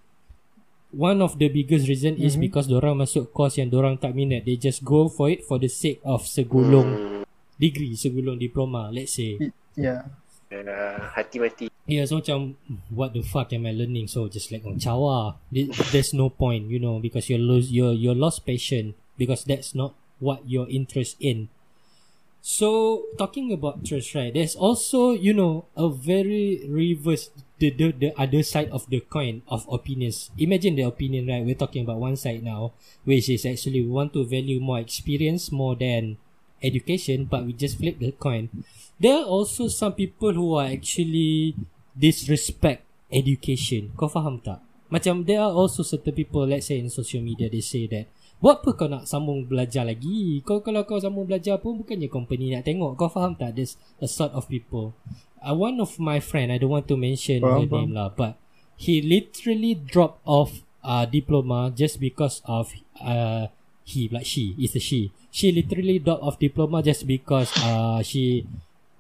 one of the biggest reason mm-hmm. is because dorang masuk course yang dorang tak minat they just go for it for the sake of segulung Hmm. degree segulung diploma let's say yeah. Uh, hati mati. Yeah, so macam what the fuck am I learning? So just like on cawa. There- There's no point, you know, because you lose you you lost passion because that's not what you're interested in. So talking about trust, right? There's also you know a very reverse the the the other side of the coin of opinions. Imagine the opinion, right? We're talking about one side now, which is actually we want to value more experience more than education, but we just flip the coin. There are also some people who are actually disrespect education. Kau faham tak? Macam there are also certain people, let's say in social media, they say that, buat apa kau nak sambung belajar lagi? Kau kalau kau sambung belajar pun bukannya company nak tengok. Kau faham tak? There's a sort of people. Uh, one of my friend, I don't want to mention her Faham, faham. name lah, but he literally dropped off uh, diploma just because of uh, he like she is a she. She literally dropped off diploma just because uh, she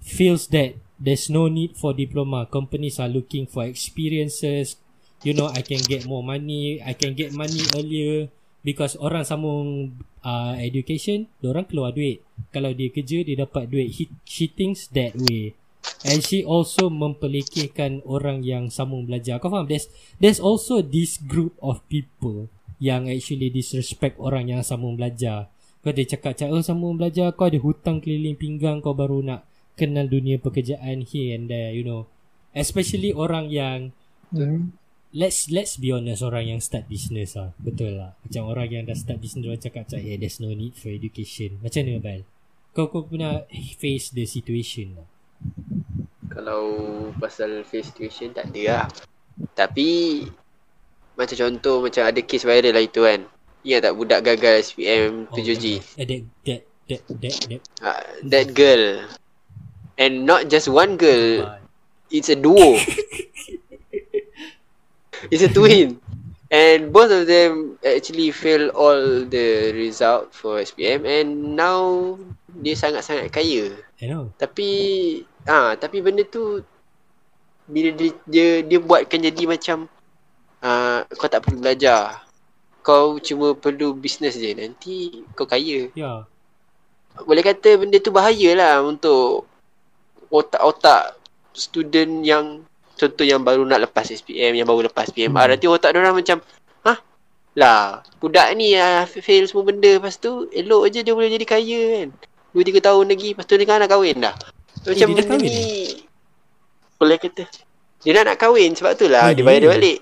feels that there's no need for diploma. Companies are looking for experiences. You know, I can get more money. I can get money earlier because orang sambung uh, education, orang keluar duit. Kalau dia kerja, dia dapat duit. He, she thinks that way. And she also mempelikirkan orang yang sambung belajar. Kau faham? There's, there's also this group of people yang actually disrespect orang yang sambung belajar. Kau dia cakap, cakap, oh sambung belajar, kau ada hutang keliling pinggang, kau baru nak kenal dunia pekerjaan here and there, you know. Especially orang yang Mm. let's let's be honest orang yang start business lah betul lah macam orang yang dah start business dia cakap cakap yeah there's no need for education macam mana Bal kau kau pernah face the situation lah Kalau pasal face situation tak ada lah. Tapi macam contoh macam ada kes viral lah itu kan. Ingat tak budak gagal SPM 7G? eh, that that that that that Uh, that girl. And not just one girl. It's a duo. it's a twin. And both of them actually fail all the result for SPM and now dia sangat-sangat kaya. I know Tapi ah tapi benda tu bila dia dia, dia buatkan jadi macam ah kau tak perlu belajar. Kau cuma perlu bisnes je nanti kau kaya. ya yeah. Boleh kata benda tu bahayalah untuk otak-otak student yang contoh yang baru nak lepas SPM, yang baru lepas PMR, Hmm. nanti otak dia orang macam, "Hah? Lah, budak ni ah, fail semua benda lepas tu elok je dia boleh jadi kaya kan. 2 3 tahun lagi lepas tu dia kan nak kahwin dah." Macam Eh, dia benda ni boleh kata dia dah nak kahwin sebab tu lah Oh, dia bayar dia balik.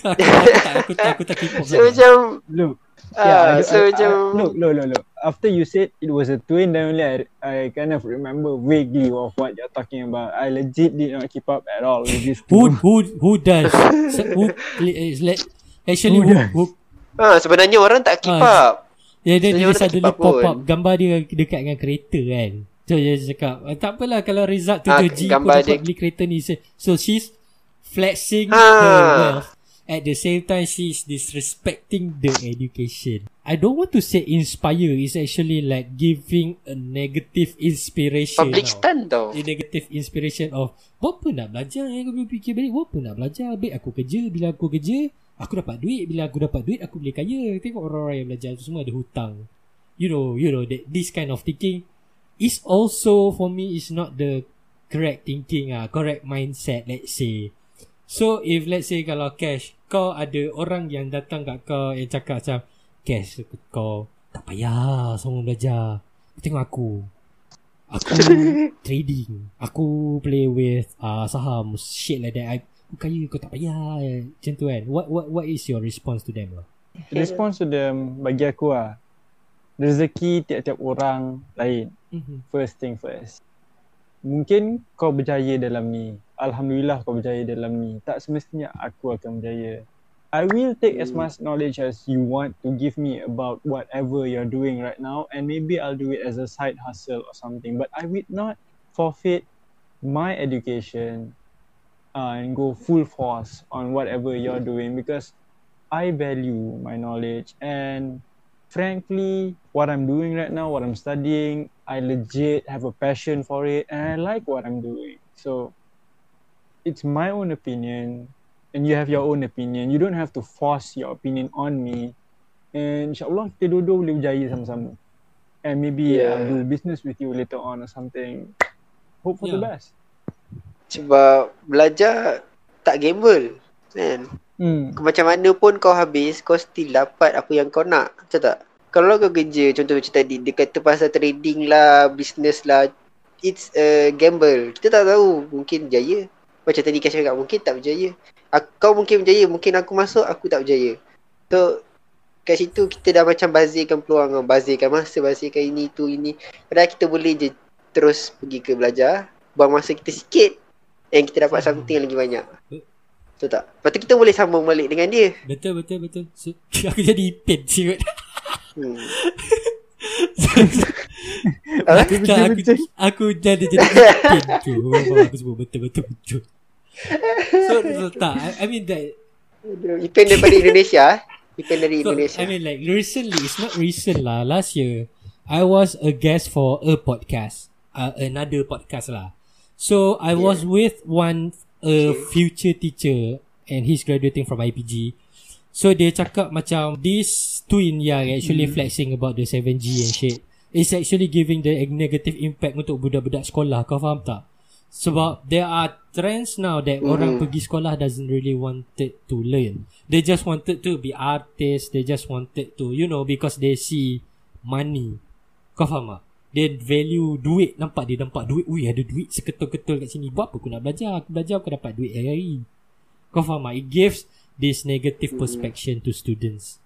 aku, aku tak aku tak aku tak keep up So macam Look, ah, yeah, I, so I, macam I, look, look, look, look. After you said it was a twin, then only I, I kind of remember vaguely of what you're talking about. I legit did not keep up at all with this. Who who who does? So, who is let actually Who who, does? who ah, sebenarnya orang tak keep Ah, up. Ya dia Sebenarnya dia tak suddenly pop pun. up gambar dia dekat dengan kereta kan. So dia cakap "Ah, tak apalah kalau result 7G Ah, pun gambar dapat dia- beli kereta ni. So- So she's flexing Ah. her wealth. At the same time she's disrespecting the education. I don't want to say inspire. It's actually like giving a negative inspiration. Public stand tau. A negative inspiration of Buat apa nak belajar eh? Aku fikir balik Buat apa nak belajar Baik aku kerja Bila aku kerja Aku dapat duit Bila aku dapat duit Aku boleh kaya Tengok orang-orang yang belajar tu Semua ada hutang You know You know that This kind of thinking Is also For me is not the Correct thinking ah, Correct mindset Let's say So if let's say Kalau cash Kau ada orang yang datang kat kau Yang cakap macam Cash kau Tak payah Semua belajar Tengok aku Aku trading Aku play with uh, saham Shit like that I, Aku kaya kau tak payah Macam tu kan What what what is your response to them lah? Response to them bagi aku lah. Rezeki tiap-tiap orang lain. Mm-hmm. First thing first. Mungkin kau berjaya dalam ni. Alhamdulillah kau berjaya dalam ni. Tak semestinya aku akan berjaya. I will take as much knowledge as you want to give me about whatever you're doing right now and maybe I'll do it as a side hustle or something. But I will not forfeit my education uh, and go full force on whatever you're doing because I value my knowledge and frankly what I'm doing right now, what I'm studying, I legit have a passion for it and I like what I'm doing. So it's my own opinion and you have your own opinion. You don't have to force your opinion on me. And insyaAllah kita dua-dua boleh berjaya sama-sama. And maybe Yeah. I'll do business with you later on or something. Hope for the Yeah. best. Sebab belajar tak gamble. Kan? Hmm. Macam mana pun kau habis, kau still dapat apa yang kau nak. Betul tak? Kalau kau kerja, contoh macam tadi, dia kata pasal trading lah, business lah. It's a gamble. Kita tak tahu. Mungkin berjaya. Macam tadi Kash cakap, mungkin tak berjaya. Aku, kau mungkin berjaya. Mungkin aku masuk, aku tak berjaya. So, kat situ kita dah macam bazirkan peluang. Bazirkan masa, bazirkan ini, tu, ini. Padahal kita boleh je terus pergi ke belajar. Buang masa kita sikit. And kita dapat something yang lagi banyak. Betul tak? Lepas tu kita boleh sambung balik dengan dia. Betul betul betul. So, aku jadi ipin siut. Hmm. aku, tak, aku, aku jadi jadi ipin tu. Aku sebut betul betul. So, so tak. I, I mean that Ipen daripada Indonesia. eh. Ipen dari So, Indonesia. I mean like recently, it's not recent lah. Last year, I was a guest for a podcast, uh, another podcast lah. So I was with one a future teacher and he's graduating from IPG. So dia cakap macam this twin yang actually flexing about the 7G and shit is actually giving the negative impact untuk budak-budak sekolah. Kau faham tak? Sebab there are trends now that orang pergi sekolah doesn't really wanted to learn. They just wanted to be artists. They just wanted to, you know, because they see money. Kau faham tak? Dia value duit. Nampak dia nampak duit. Ui ada duit seketul-ketul kat sini. Buat apa aku nak belajar? Aku belajar aku dapat duit hari-hari. Kau faham tak? It gives this negative perspective to students.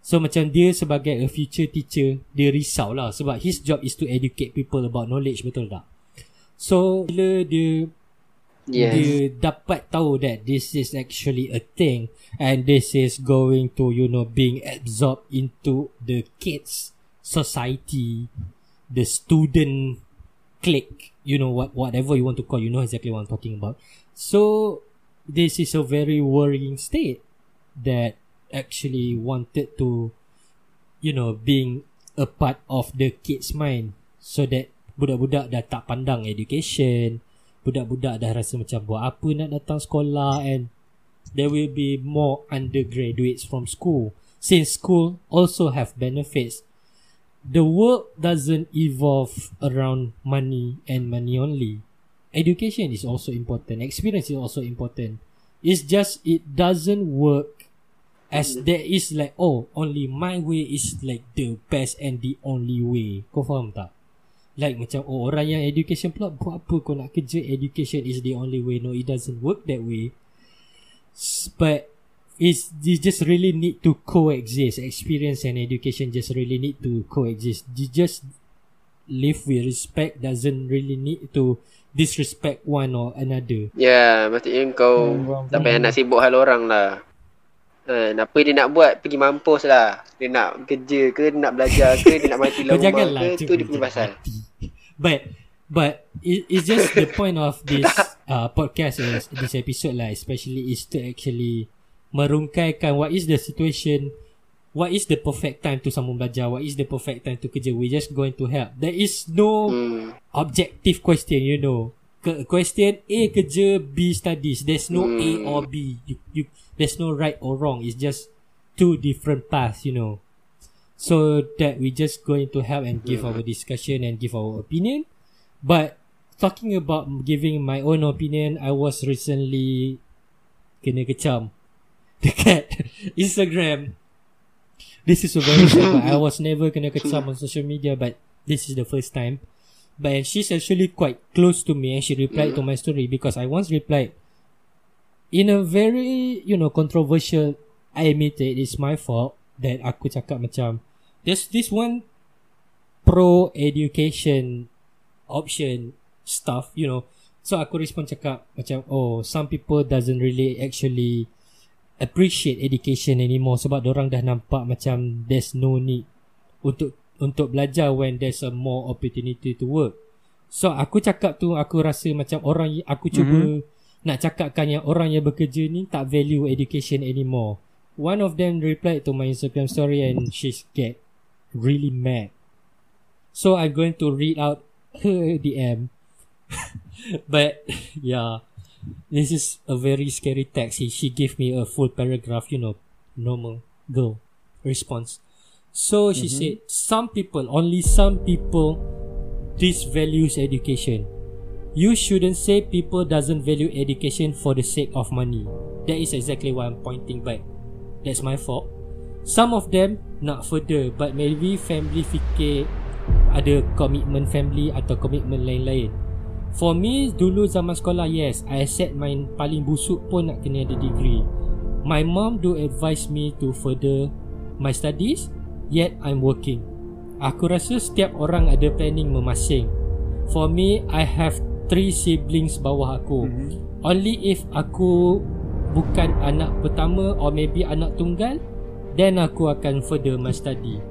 So macam dia sebagai a future teacher, dia risau lah. Sebab his job is to educate people about knowledge. Betul tak? So bila dia Yes. dia dapat tahu that this is actually a thing and this is going to you know being absorbed into the kids society the student clique you know what whatever you want to call you know exactly what I'm talking about so this is a very worrying state that actually wanted to you know being a part of the kids mind. So that budak-budak dah tak pandang education budak-budak dah rasa macam buat apa nak datang sekolah? And there will be more undergraduates from school. Since school also have benefits the world doesn't evolve around money and money only. Education is also important. Experience is also important. It's just it doesn't work as there is like oh only my way is like the best and the only way. Kau faham tak? Like macam oh orang yang education pula buat apa? Kau nak kerja education is the only way. No it doesn't work that way. But it's you just really need to coexist. Experience and education just really need to coexist. You just live with respect doesn't really need to disrespect one or another. Ya, maksudnya kau Hmm, tak payah nak sibuk hal orang lah. Ha, apa dia nak buat, pergi mampus lah. Dia nak kerja ke, dia nak belajar ke, dia nak mati lah rumah ke, tu dia punya pasal. But but it, it's just the point of this uh, podcast is this episode lah. Especially is to actually merungkaikan what is the situation what is the perfect time to sambung belajar what is the perfect time to kerja. We just going to help. There is no Hmm. objective question you know. Ke- question A kerja B studies. There's no A Hmm. or B. You, you there's no right or wrong. It's just two different paths you know. So that we just going to help and give our discussion and give our opinion. But talking about giving my own opinion I was recently kena kecam dekat Instagram. This is a very but I was never kena kecam on social media but this is the first time. But she's actually quite close to me and she replied to my story because I once replied in a very you know controversial I admit it it's my fault that aku cakap macam there's this one pro education option stuff you know so aku respond cakap macam oh some people doesn't really actually appreciate education anymore sebab orang dah nampak macam there's no need untuk untuk belajar when there's a more opportunity to work so aku cakap tu aku rasa macam orang aku cuba mm-hmm. Nak cakapkan yang orang yang bekerja ni tak value education anymore one of them replied to my Instagram story and she's get really mad so I'm going to read out her DM but yeah this is a very scary text. He, she gave me a full paragraph, you know, normal girl response. So she said, some people, only some people, disvalues education. You shouldn't say people doesn't value education for the sake of money. That is exactly why I'm pointing back. That's my fault. Some of them nak further, but maybe family fikir ada commitment family atau commitment lain-lain. For me dulu zaman sekolah yes I accept main paling busuk pun nak kena ada degree My mom do advise me to further my studies Yet I'm working Aku rasa setiap orang ada planning memasing For me I have three siblings bawah aku. Mm-hmm. Only if aku bukan anak pertama or maybe anak tunggal Then aku akan further my study.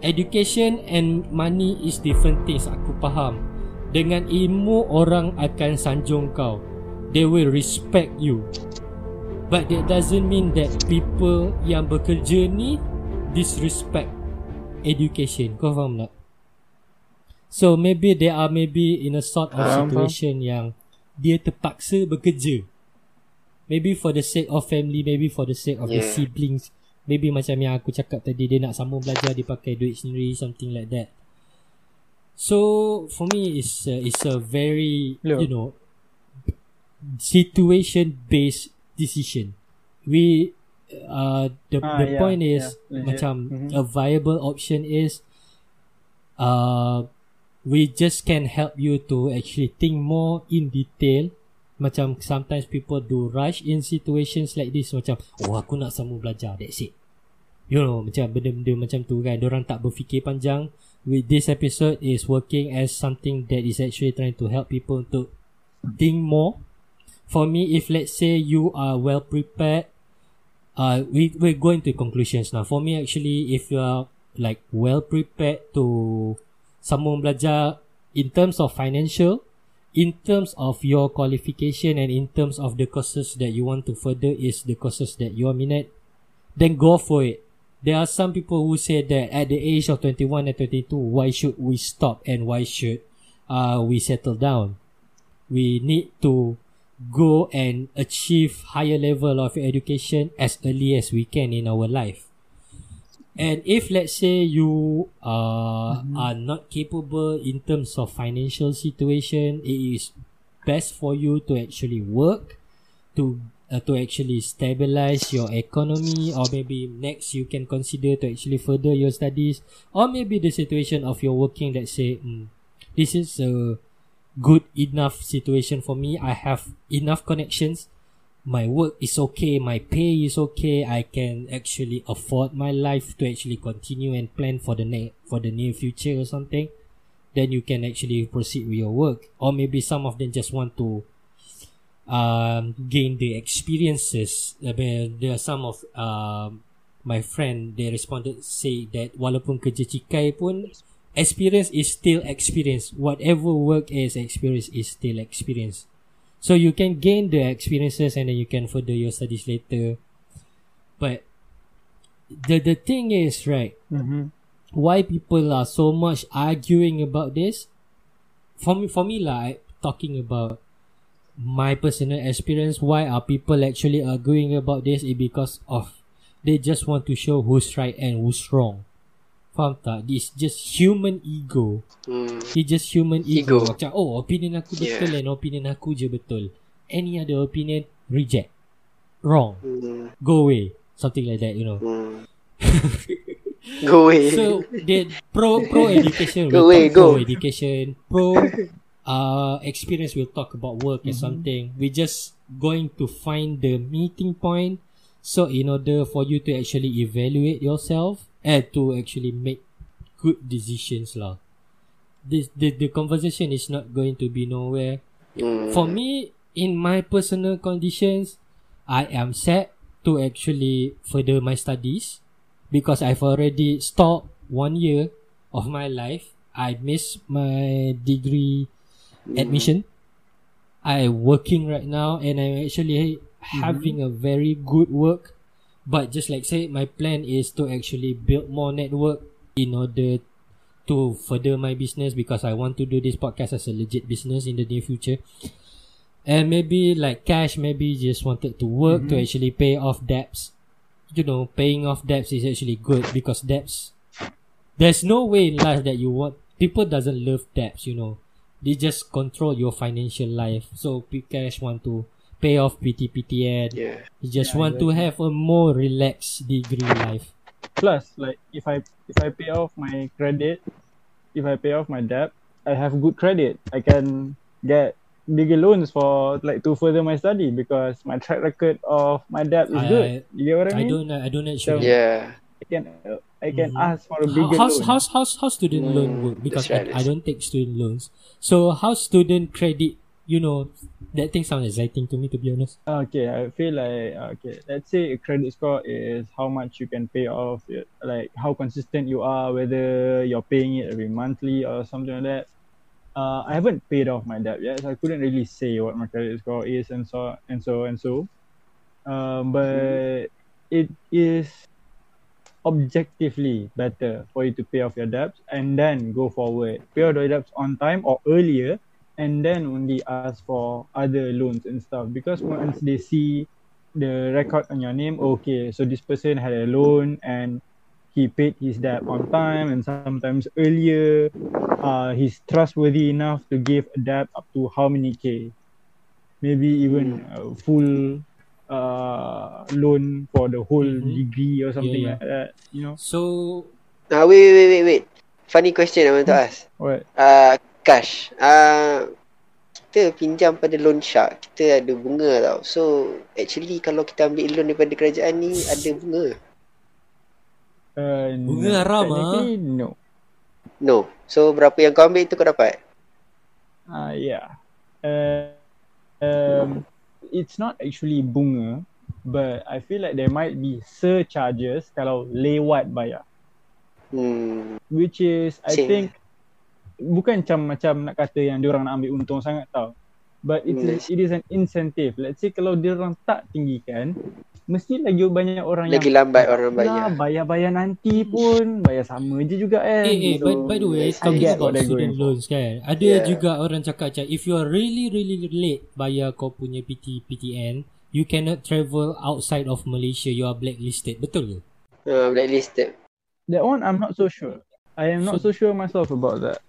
Education and money is different things aku faham. Dengan ilmu orang akan sanjung kau. They will respect you. But that doesn't mean that people yang bekerja ni disrespect education. Kau faham tak so maybe they are maybe in a sort of situation yang dia terpaksa bekerja maybe for the sake of family maybe for the sake of the Yeah. siblings maybe macam yang aku cakap tadi dia nak sambung belajar dia pakai duit sendiri something like that So for me, it's a, it's a very Yeah. you know situation based decision. We uh the Ah, the yeah, point is yeah, legit. macam Mhm. a viable option is uh we just can help you to actually think more in detail. Macam sometimes people do rush in situations like this. Macam oh aku nak sambung belajar that's it. You know macam benda-benda macam tu kan. Orang tak berfikir panjang. With this episode is working as something that is actually trying to help people to think more. For me if let's say you are well prepared uh, we, We're going to conclusions now. For me actually if you are like well prepared to Sambung belajar in terms of financial In terms of your qualification and in terms of the courses that you want to further is the courses that you are minute then go for it. There are some people who say that at the age of 21 and 22, why should we stop and why should uh, we settle down? We need to go and achieve higher level of education as early as we can in our life. And if let's say you uh, are not capable in terms of financial situation, it is best for you to actually work to uh, to actually stabilize your economy or maybe next you can consider to actually further your studies or maybe the situation of your working that say mm, this is a good enough situation for me. I have enough connections my work is okay my pay is okay i can actually afford my life to actually continue and plan for the ne- for the near future or something then you can actually proceed with your work or maybe some of them just want to um, gain the experiences. I mean, there are some of um, my friend they responded say that walaupun kerja cikai pun experience is still experience. Whatever work is experience is still experience. So you can gain the experiences and then you can further your studies later. But the the thing is right. Mm-hmm. Why people are so much arguing about this? For me, for me like talking about my personal experience why are people actually arguing about this is because of they just want to show who's right and who's wrong faham tak? This just human ego. Hmm. it's just human ego, Ego. macam oh opinion aku betul Yeah. and opinion aku je betul. Any other opinion reject. Wrong. Hmm. go away. Something like that you know. Hmm. Go away. so the pro pro education Go away, talk pro education. Pro uh experience will talk about work and something. We just going to find the meeting point. So in order for you to actually evaluate yourself and to actually make good decisions lah. This the, the conversation is not going to be nowhere. Hmm. for me in my personal conditions i am set to actually further my studies because i've already stopped one year of my life. I missed my degree admission. I working right now and i'm actually having a very good work but just like say my plan is to actually build more network in order to further my business because I want to do this podcast as a legit business in the near future. And maybe like cash, maybe just wanted to work to mm-hmm. actually pay off debts. You know, paying off debts is actually good because debts. There's no way in life that you want. People doesn't love debts. You know, they just control your financial life. So cash want to pay off PTPTN. Yeah. You just Yeah, want to exactly. have a more relaxed degree life. Plus, like if I if I pay off my credit, if I pay off my debt, I have good credit. I can get bigger loans for like to further my study because my track record of my debt is I- good. You get what I I mean? don't. I don't actually. Yeah. I can I can Mhm. ask for a How, bigger how's, loan. how's, how's, how's student loan Mm, work? Because right, I, I don't take student loans. So how student credit, you know, that thing sounds exciting to me to be honest. Okay, I feel like okay. Let's say a credit score is how much you can pay off, like how consistent you are, whether you're paying it every monthly or something like that. Uh, I haven't paid off my debt yet, so I couldn't really say what my credit score is and so and so and so. Um, but it is objectively better for you to pay off your debts and then go forward. Pay off your debts on time or earlier and then only ask for other loans and stuff because once they see the record on your name okay so this person had a loan and he paid his debt on time and sometimes earlier uh he's trustworthy enough to give a debt up to how many k maybe even a full uh loan for the whole Mhm. degree or something Yeah, yeah. like that you know So Ah, wait, wait, wait, wait, wait. Funny question I want to ask. what Uh, Kash, uh, kita pinjam pada loan shark, kita ada bunga tau. So, actually kalau kita ambil loan daripada kerajaan ni, ada bunga. uh, Bunga no. haram, ah. No No. So, berapa yang kau ambil tu kau dapat? Uh, yeah. Uh, um, it's not actually bunga, but I feel like there might be surcharges kalau lewat bayar, Hmm. which is I Same. think bukan macam macam nak kata yang diorang nak ambil untung sangat tau. But it Hmm. is it is an incentive. Let's say kalau diorang tak tinggikan, mesti lagi banyak orang Lagi yang lambat orang Lah, bayar. bayar-bayar nanti pun bayar sama je juga kan. Eh, eh, by, by the way, talking get about student loans kan, ada Yeah. juga orang cakap macam, if you are really, really late bayar kau punya PT, PTN, you cannot travel outside of Malaysia, you are blacklisted. Betul ke? Uh, blacklisted. That one I'm not so sure. I am not so sure myself about that.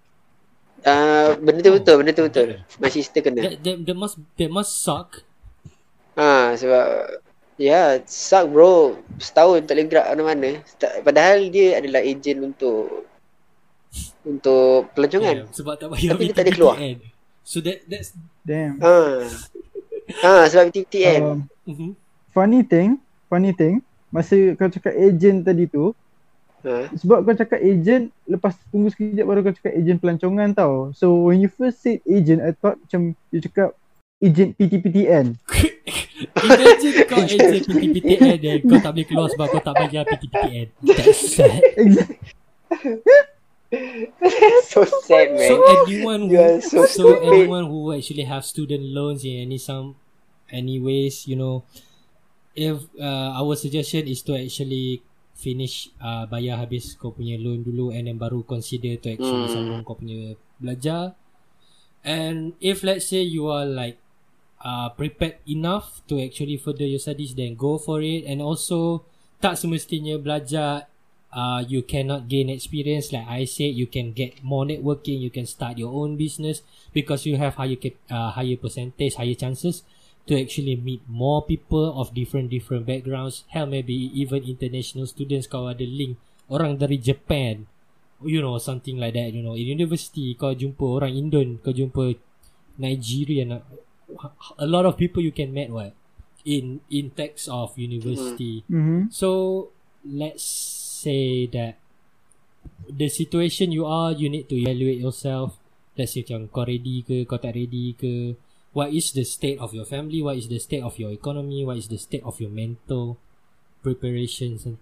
Uh, benda tu betul, benda tu betul. My sister kena. That, that, that must that must suck. Ha, sebab Ya, yeah, suck bro. Setahun tak boleh gerak mana-mana. Padahal dia adalah ejen untuk untuk pelancongan. Yeah, sebab tak bayar Tapi dia tak ada keluar. So that that's Damn. Ha. Ha, sebab TTN. Um, mm-hmm. funny thing, funny thing, masa kau cakap agent tadi tu, Ha. sebab kau cakap agent, lepas tunggu sekejap baru kau cakap agent pelancongan tau. So when you first said agent, I thought macam you cakap agent PTPTN. Imagine kau agent PTPTN dan kau tak boleh keluar sebab kau tak bayar PTPTN. That's sad. Exactly. so sad man. So anyone who so so, stupid. anyone who actually have student loans in any some any ways, you know, if uh, our suggestion is to actually finish uh, bayar habis kau punya loan dulu and then baru consider to actually Hmm. sambung kau punya belajar. And if let's say you are like uh, prepared enough to actually further your studies, then go for it. And also, tak semestinya belajar uh, you cannot gain experience. Like I said, you can get more networking. You can start your own business because you have higher uh, higher percentage, higher chances to actually meet more people of different different backgrounds. Hell, maybe even international students. Kau ada link orang dari Japan. You know something like that. You know in university kau jumpa orang Indon, kau jumpa Nigerian. A lot of people you can meet what in in text of university. Mm-hmm. So let's say that the situation you are, you need to evaluate yourself. Let's say macam kau ready ke, kau tak ready ke. What is the state of your family? What is the state of your economy? What is the state of your mental preparations? And,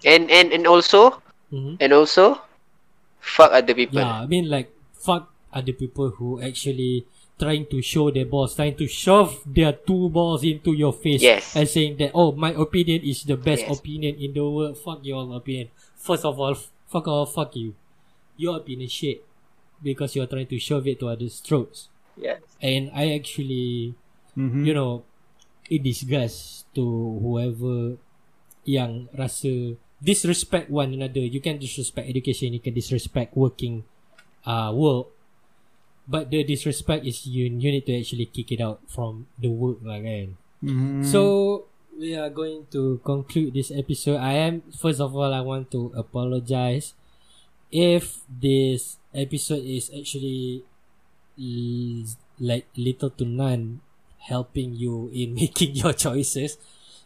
And and and also Mhm. and also fuck other people. Yeah, I mean like fuck other people who actually trying to show their balls, trying to shove their two balls into your face Yes. and saying that oh my opinion is the best Yes. opinion in the world. Fuck your opinion. First of all, fuck off, fuck you. Your opinion is shit because you're trying to shove it to others' throats. Yes. And I actually Mm-hmm. you know, it disgust to whoever yang rasa disrespect one another. You can disrespect education, you can disrespect working uh work. But the disrespect is you you need to actually kick it out from the work lah kan. Mm-hmm. So we are going to conclude this episode. I am first of all I want to apologize if this episode is actually l- like little to none helping you in making your choices.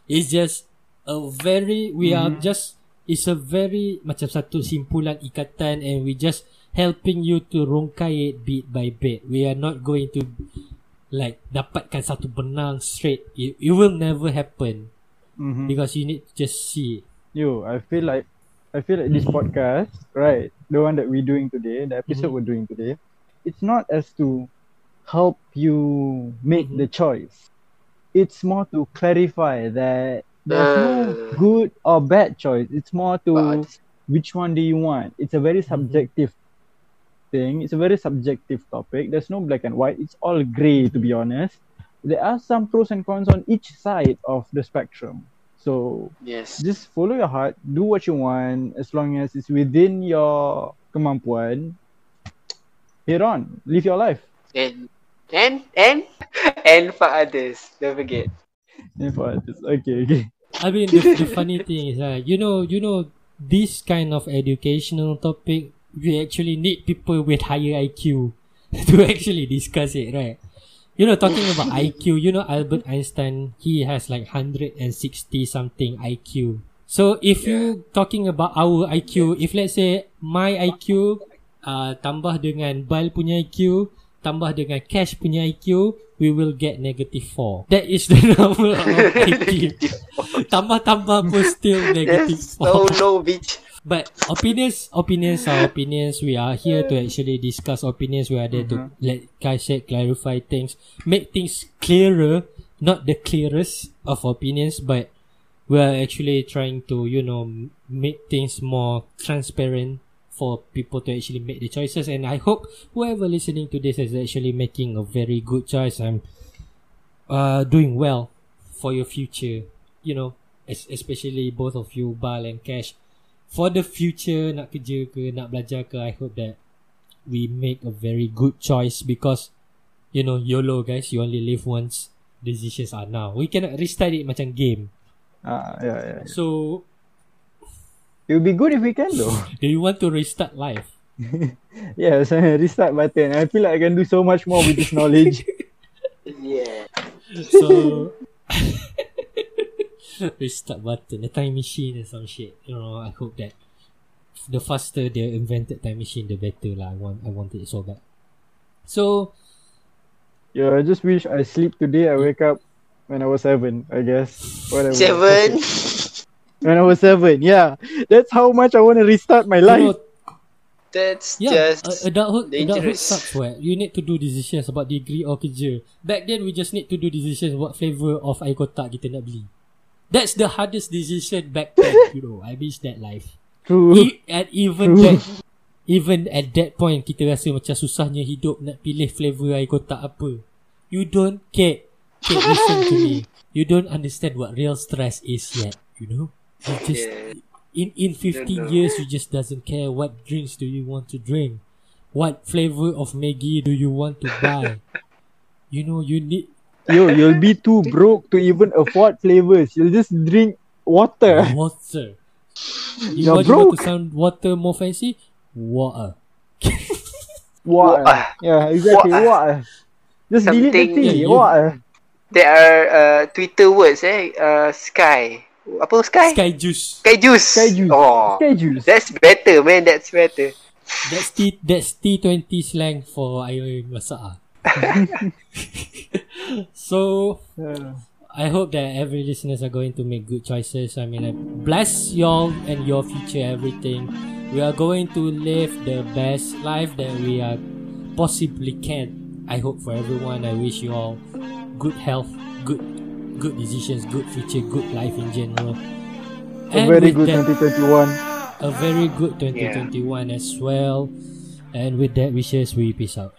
It's just a very we are just it's a very macam satu simpulan ikatan and we just helping you to rongkai it bit by bit. We are not going to like dapatkan satu benang straight. It, it will never happen mm-hmm. because you need to just see it. Yo, I feel like I feel like this podcast, right? The one that we're doing today, the episode Mhm. we're doing today, it's not as to help you make Mhm. the choice. It's more to clarify that there's no Uh. good or bad choice. It's more to But which one do you want. It's a very subjective thing. It's a very subjective topic. There's no black and white. It's all gray to be honest. There are some pros and cons on each side of the spectrum. So yes. just follow your heart, do what you want as long as it's within your kemampuan. Head on, live your life. And and and and for others. Don't forget. Live for others. Okay, okay. I mean, the, the funny thing is, uh, you know, you know, this kind of educational topic, we actually need people with higher IQ to actually discuss it, right? You know, talking about IQ, you know, Albert Einstein, he has like 160 something IQ. So if you talking about our IQ, if let's say my IQ uh, tambah dengan Bal punya IQ, tambah dengan Cash punya IQ, we will get negative 4. That is the number of IQ. Tambah-tambah pun still negative Yes. So 4. low, bitch. But opinions, opinions are opinions. We are here to actually discuss opinions. We are there to let guys said clarify things, make things clearer, not the clearest of opinions, but we are actually trying to you know make things more transparent for people to actually make the choices. And I hope whoever listening to this is actually making a very good choice. I'm uh doing well for your future. You know, es- especially both of you, Bal and Cash for the future nak kerja ke nak belajar ke I hope that we make a very good choice because you know YOLO guys, you only live once. Decisions are now. We cannot restart it macam game. Ah, yeah, yeah. So, It would be good if we can though. do you want to restart life? yeah, so restart button. I feel like I can do so much more with this knowledge. Yeah. So, restart button, a time machine and some shit. You know, I hope that the faster they invented time machine, the better lah. I want, I want it so bad. So, yeah, I just wish I sleep today. I wake up when I was seven. I guess. Whatever. Seven. When I was seven. Yeah, that's how much I want to restart my you life. know, That's yeah, just uh, adulthood, adulthood dangerous. sucks. Where you need to do decisions about degree or kerja. Back then, we just need to do decisions what flavor of air kotak kita nak beli. That's the hardest decision back then. you know, I miss that life. True. E- and even True. that even at that point kita rasa macam susahnya hidup nak pilih flavor air kotak apa. You don't care. Okay, listen to me. You don't understand what real stress is yet. You know? You just Yeah. in in 15 know. years you just doesn't care what drinks do you want to drink. What flavor of Maggie do you want to buy? you know, you need Yo, you'll be too broke to even afford flavors. You'll just drink water. water. You You're want, you want to broke. sound water more fancy? Water. Water. Water. Yeah, exactly. Water. Water. Just delete the Something- T. Yeah, you- Water. There are uh, Twitter words eh. Uh, sky. Apa sky? Sky juice. Sky juice. Sky juice. Oh. Sky juice. That's better man. That's better. That's T that's T20 slang for air masak ah. so Yeah. I hope that every listeners are going to make good choices. I mean, I bless y'all and your future, everything. We are going to live the best life that we are possibly can. I hope for everyone. I wish you all good health, good, good decisions, good future, good life in general. A very good that, 2021. a very good 2021 as well. And with that wishes, we peace out.